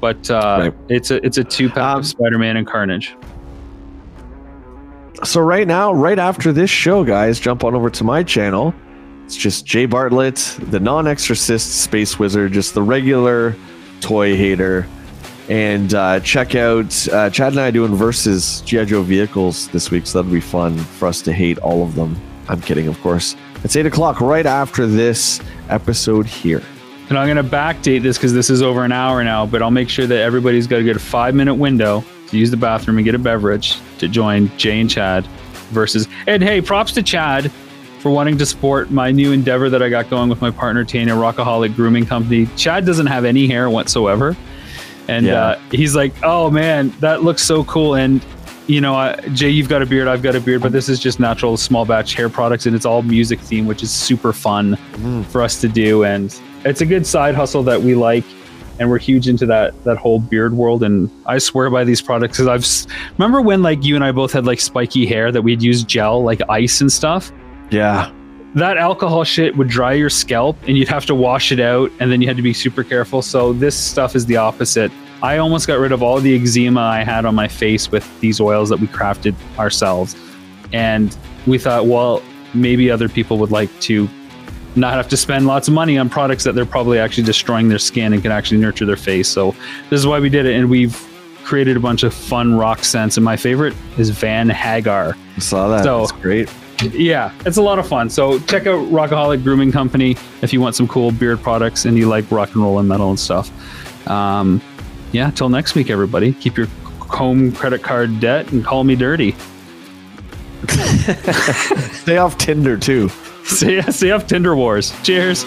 but uh, right. it's a it's a two pack um, of Spider-Man and Carnage so right now, right after this show, guys, jump on over to my channel. It's just Jay Bartlett, the non-exorcist space wizard, just the regular toy hater. And uh, check out uh, Chad and I doing versus GI Joe vehicles this week, so that'll be fun for us to hate all of them. I'm kidding, of course. It's eight o'clock right after this episode here. And I'm going to backdate this because this is over an hour now, but I'll make sure that everybody's got a good five minute window to use the bathroom and get a beverage to join Jay and Chad versus. And hey, props to Chad for wanting to support my new endeavor that I got going with my partner Tanya Rockaholic Grooming Company. Chad doesn't have any hair whatsoever, and yeah. uh, he's like, "Oh man, that looks so cool." And you know, uh, Jay, you've got a beard, I've got a beard, but this is just natural small batch hair products, and it's all music theme, which is super fun mm. for us to do, and it's a good side hustle that we like and we're huge into that that whole beard world. And I swear by these products because I've remember when like you and I both had like spiky hair that we'd use gel like ice and stuff. Yeah. That alcohol shit would dry your scalp and you'd have to wash it out and then you had to be super careful. So this stuff is the opposite. I almost got rid of all the eczema I had on my face with these oils that we crafted ourselves. And we thought, well, maybe other people would like to not have to spend lots of money on products that they're probably actually destroying their skin and can actually nurture their face. So this is why we did it, and we've created a bunch of fun rock scents. And my favorite is Van Hagar. I saw that. So, That's great. Yeah, it's a lot of fun. So check out Rockaholic Grooming Company if you want some cool beard products and you like rock and roll and metal and stuff. Um, yeah, till next week, everybody. Keep your home credit card debt and call me dirty. Stay off Tinder too. see, see you Tinder Wars. Cheers.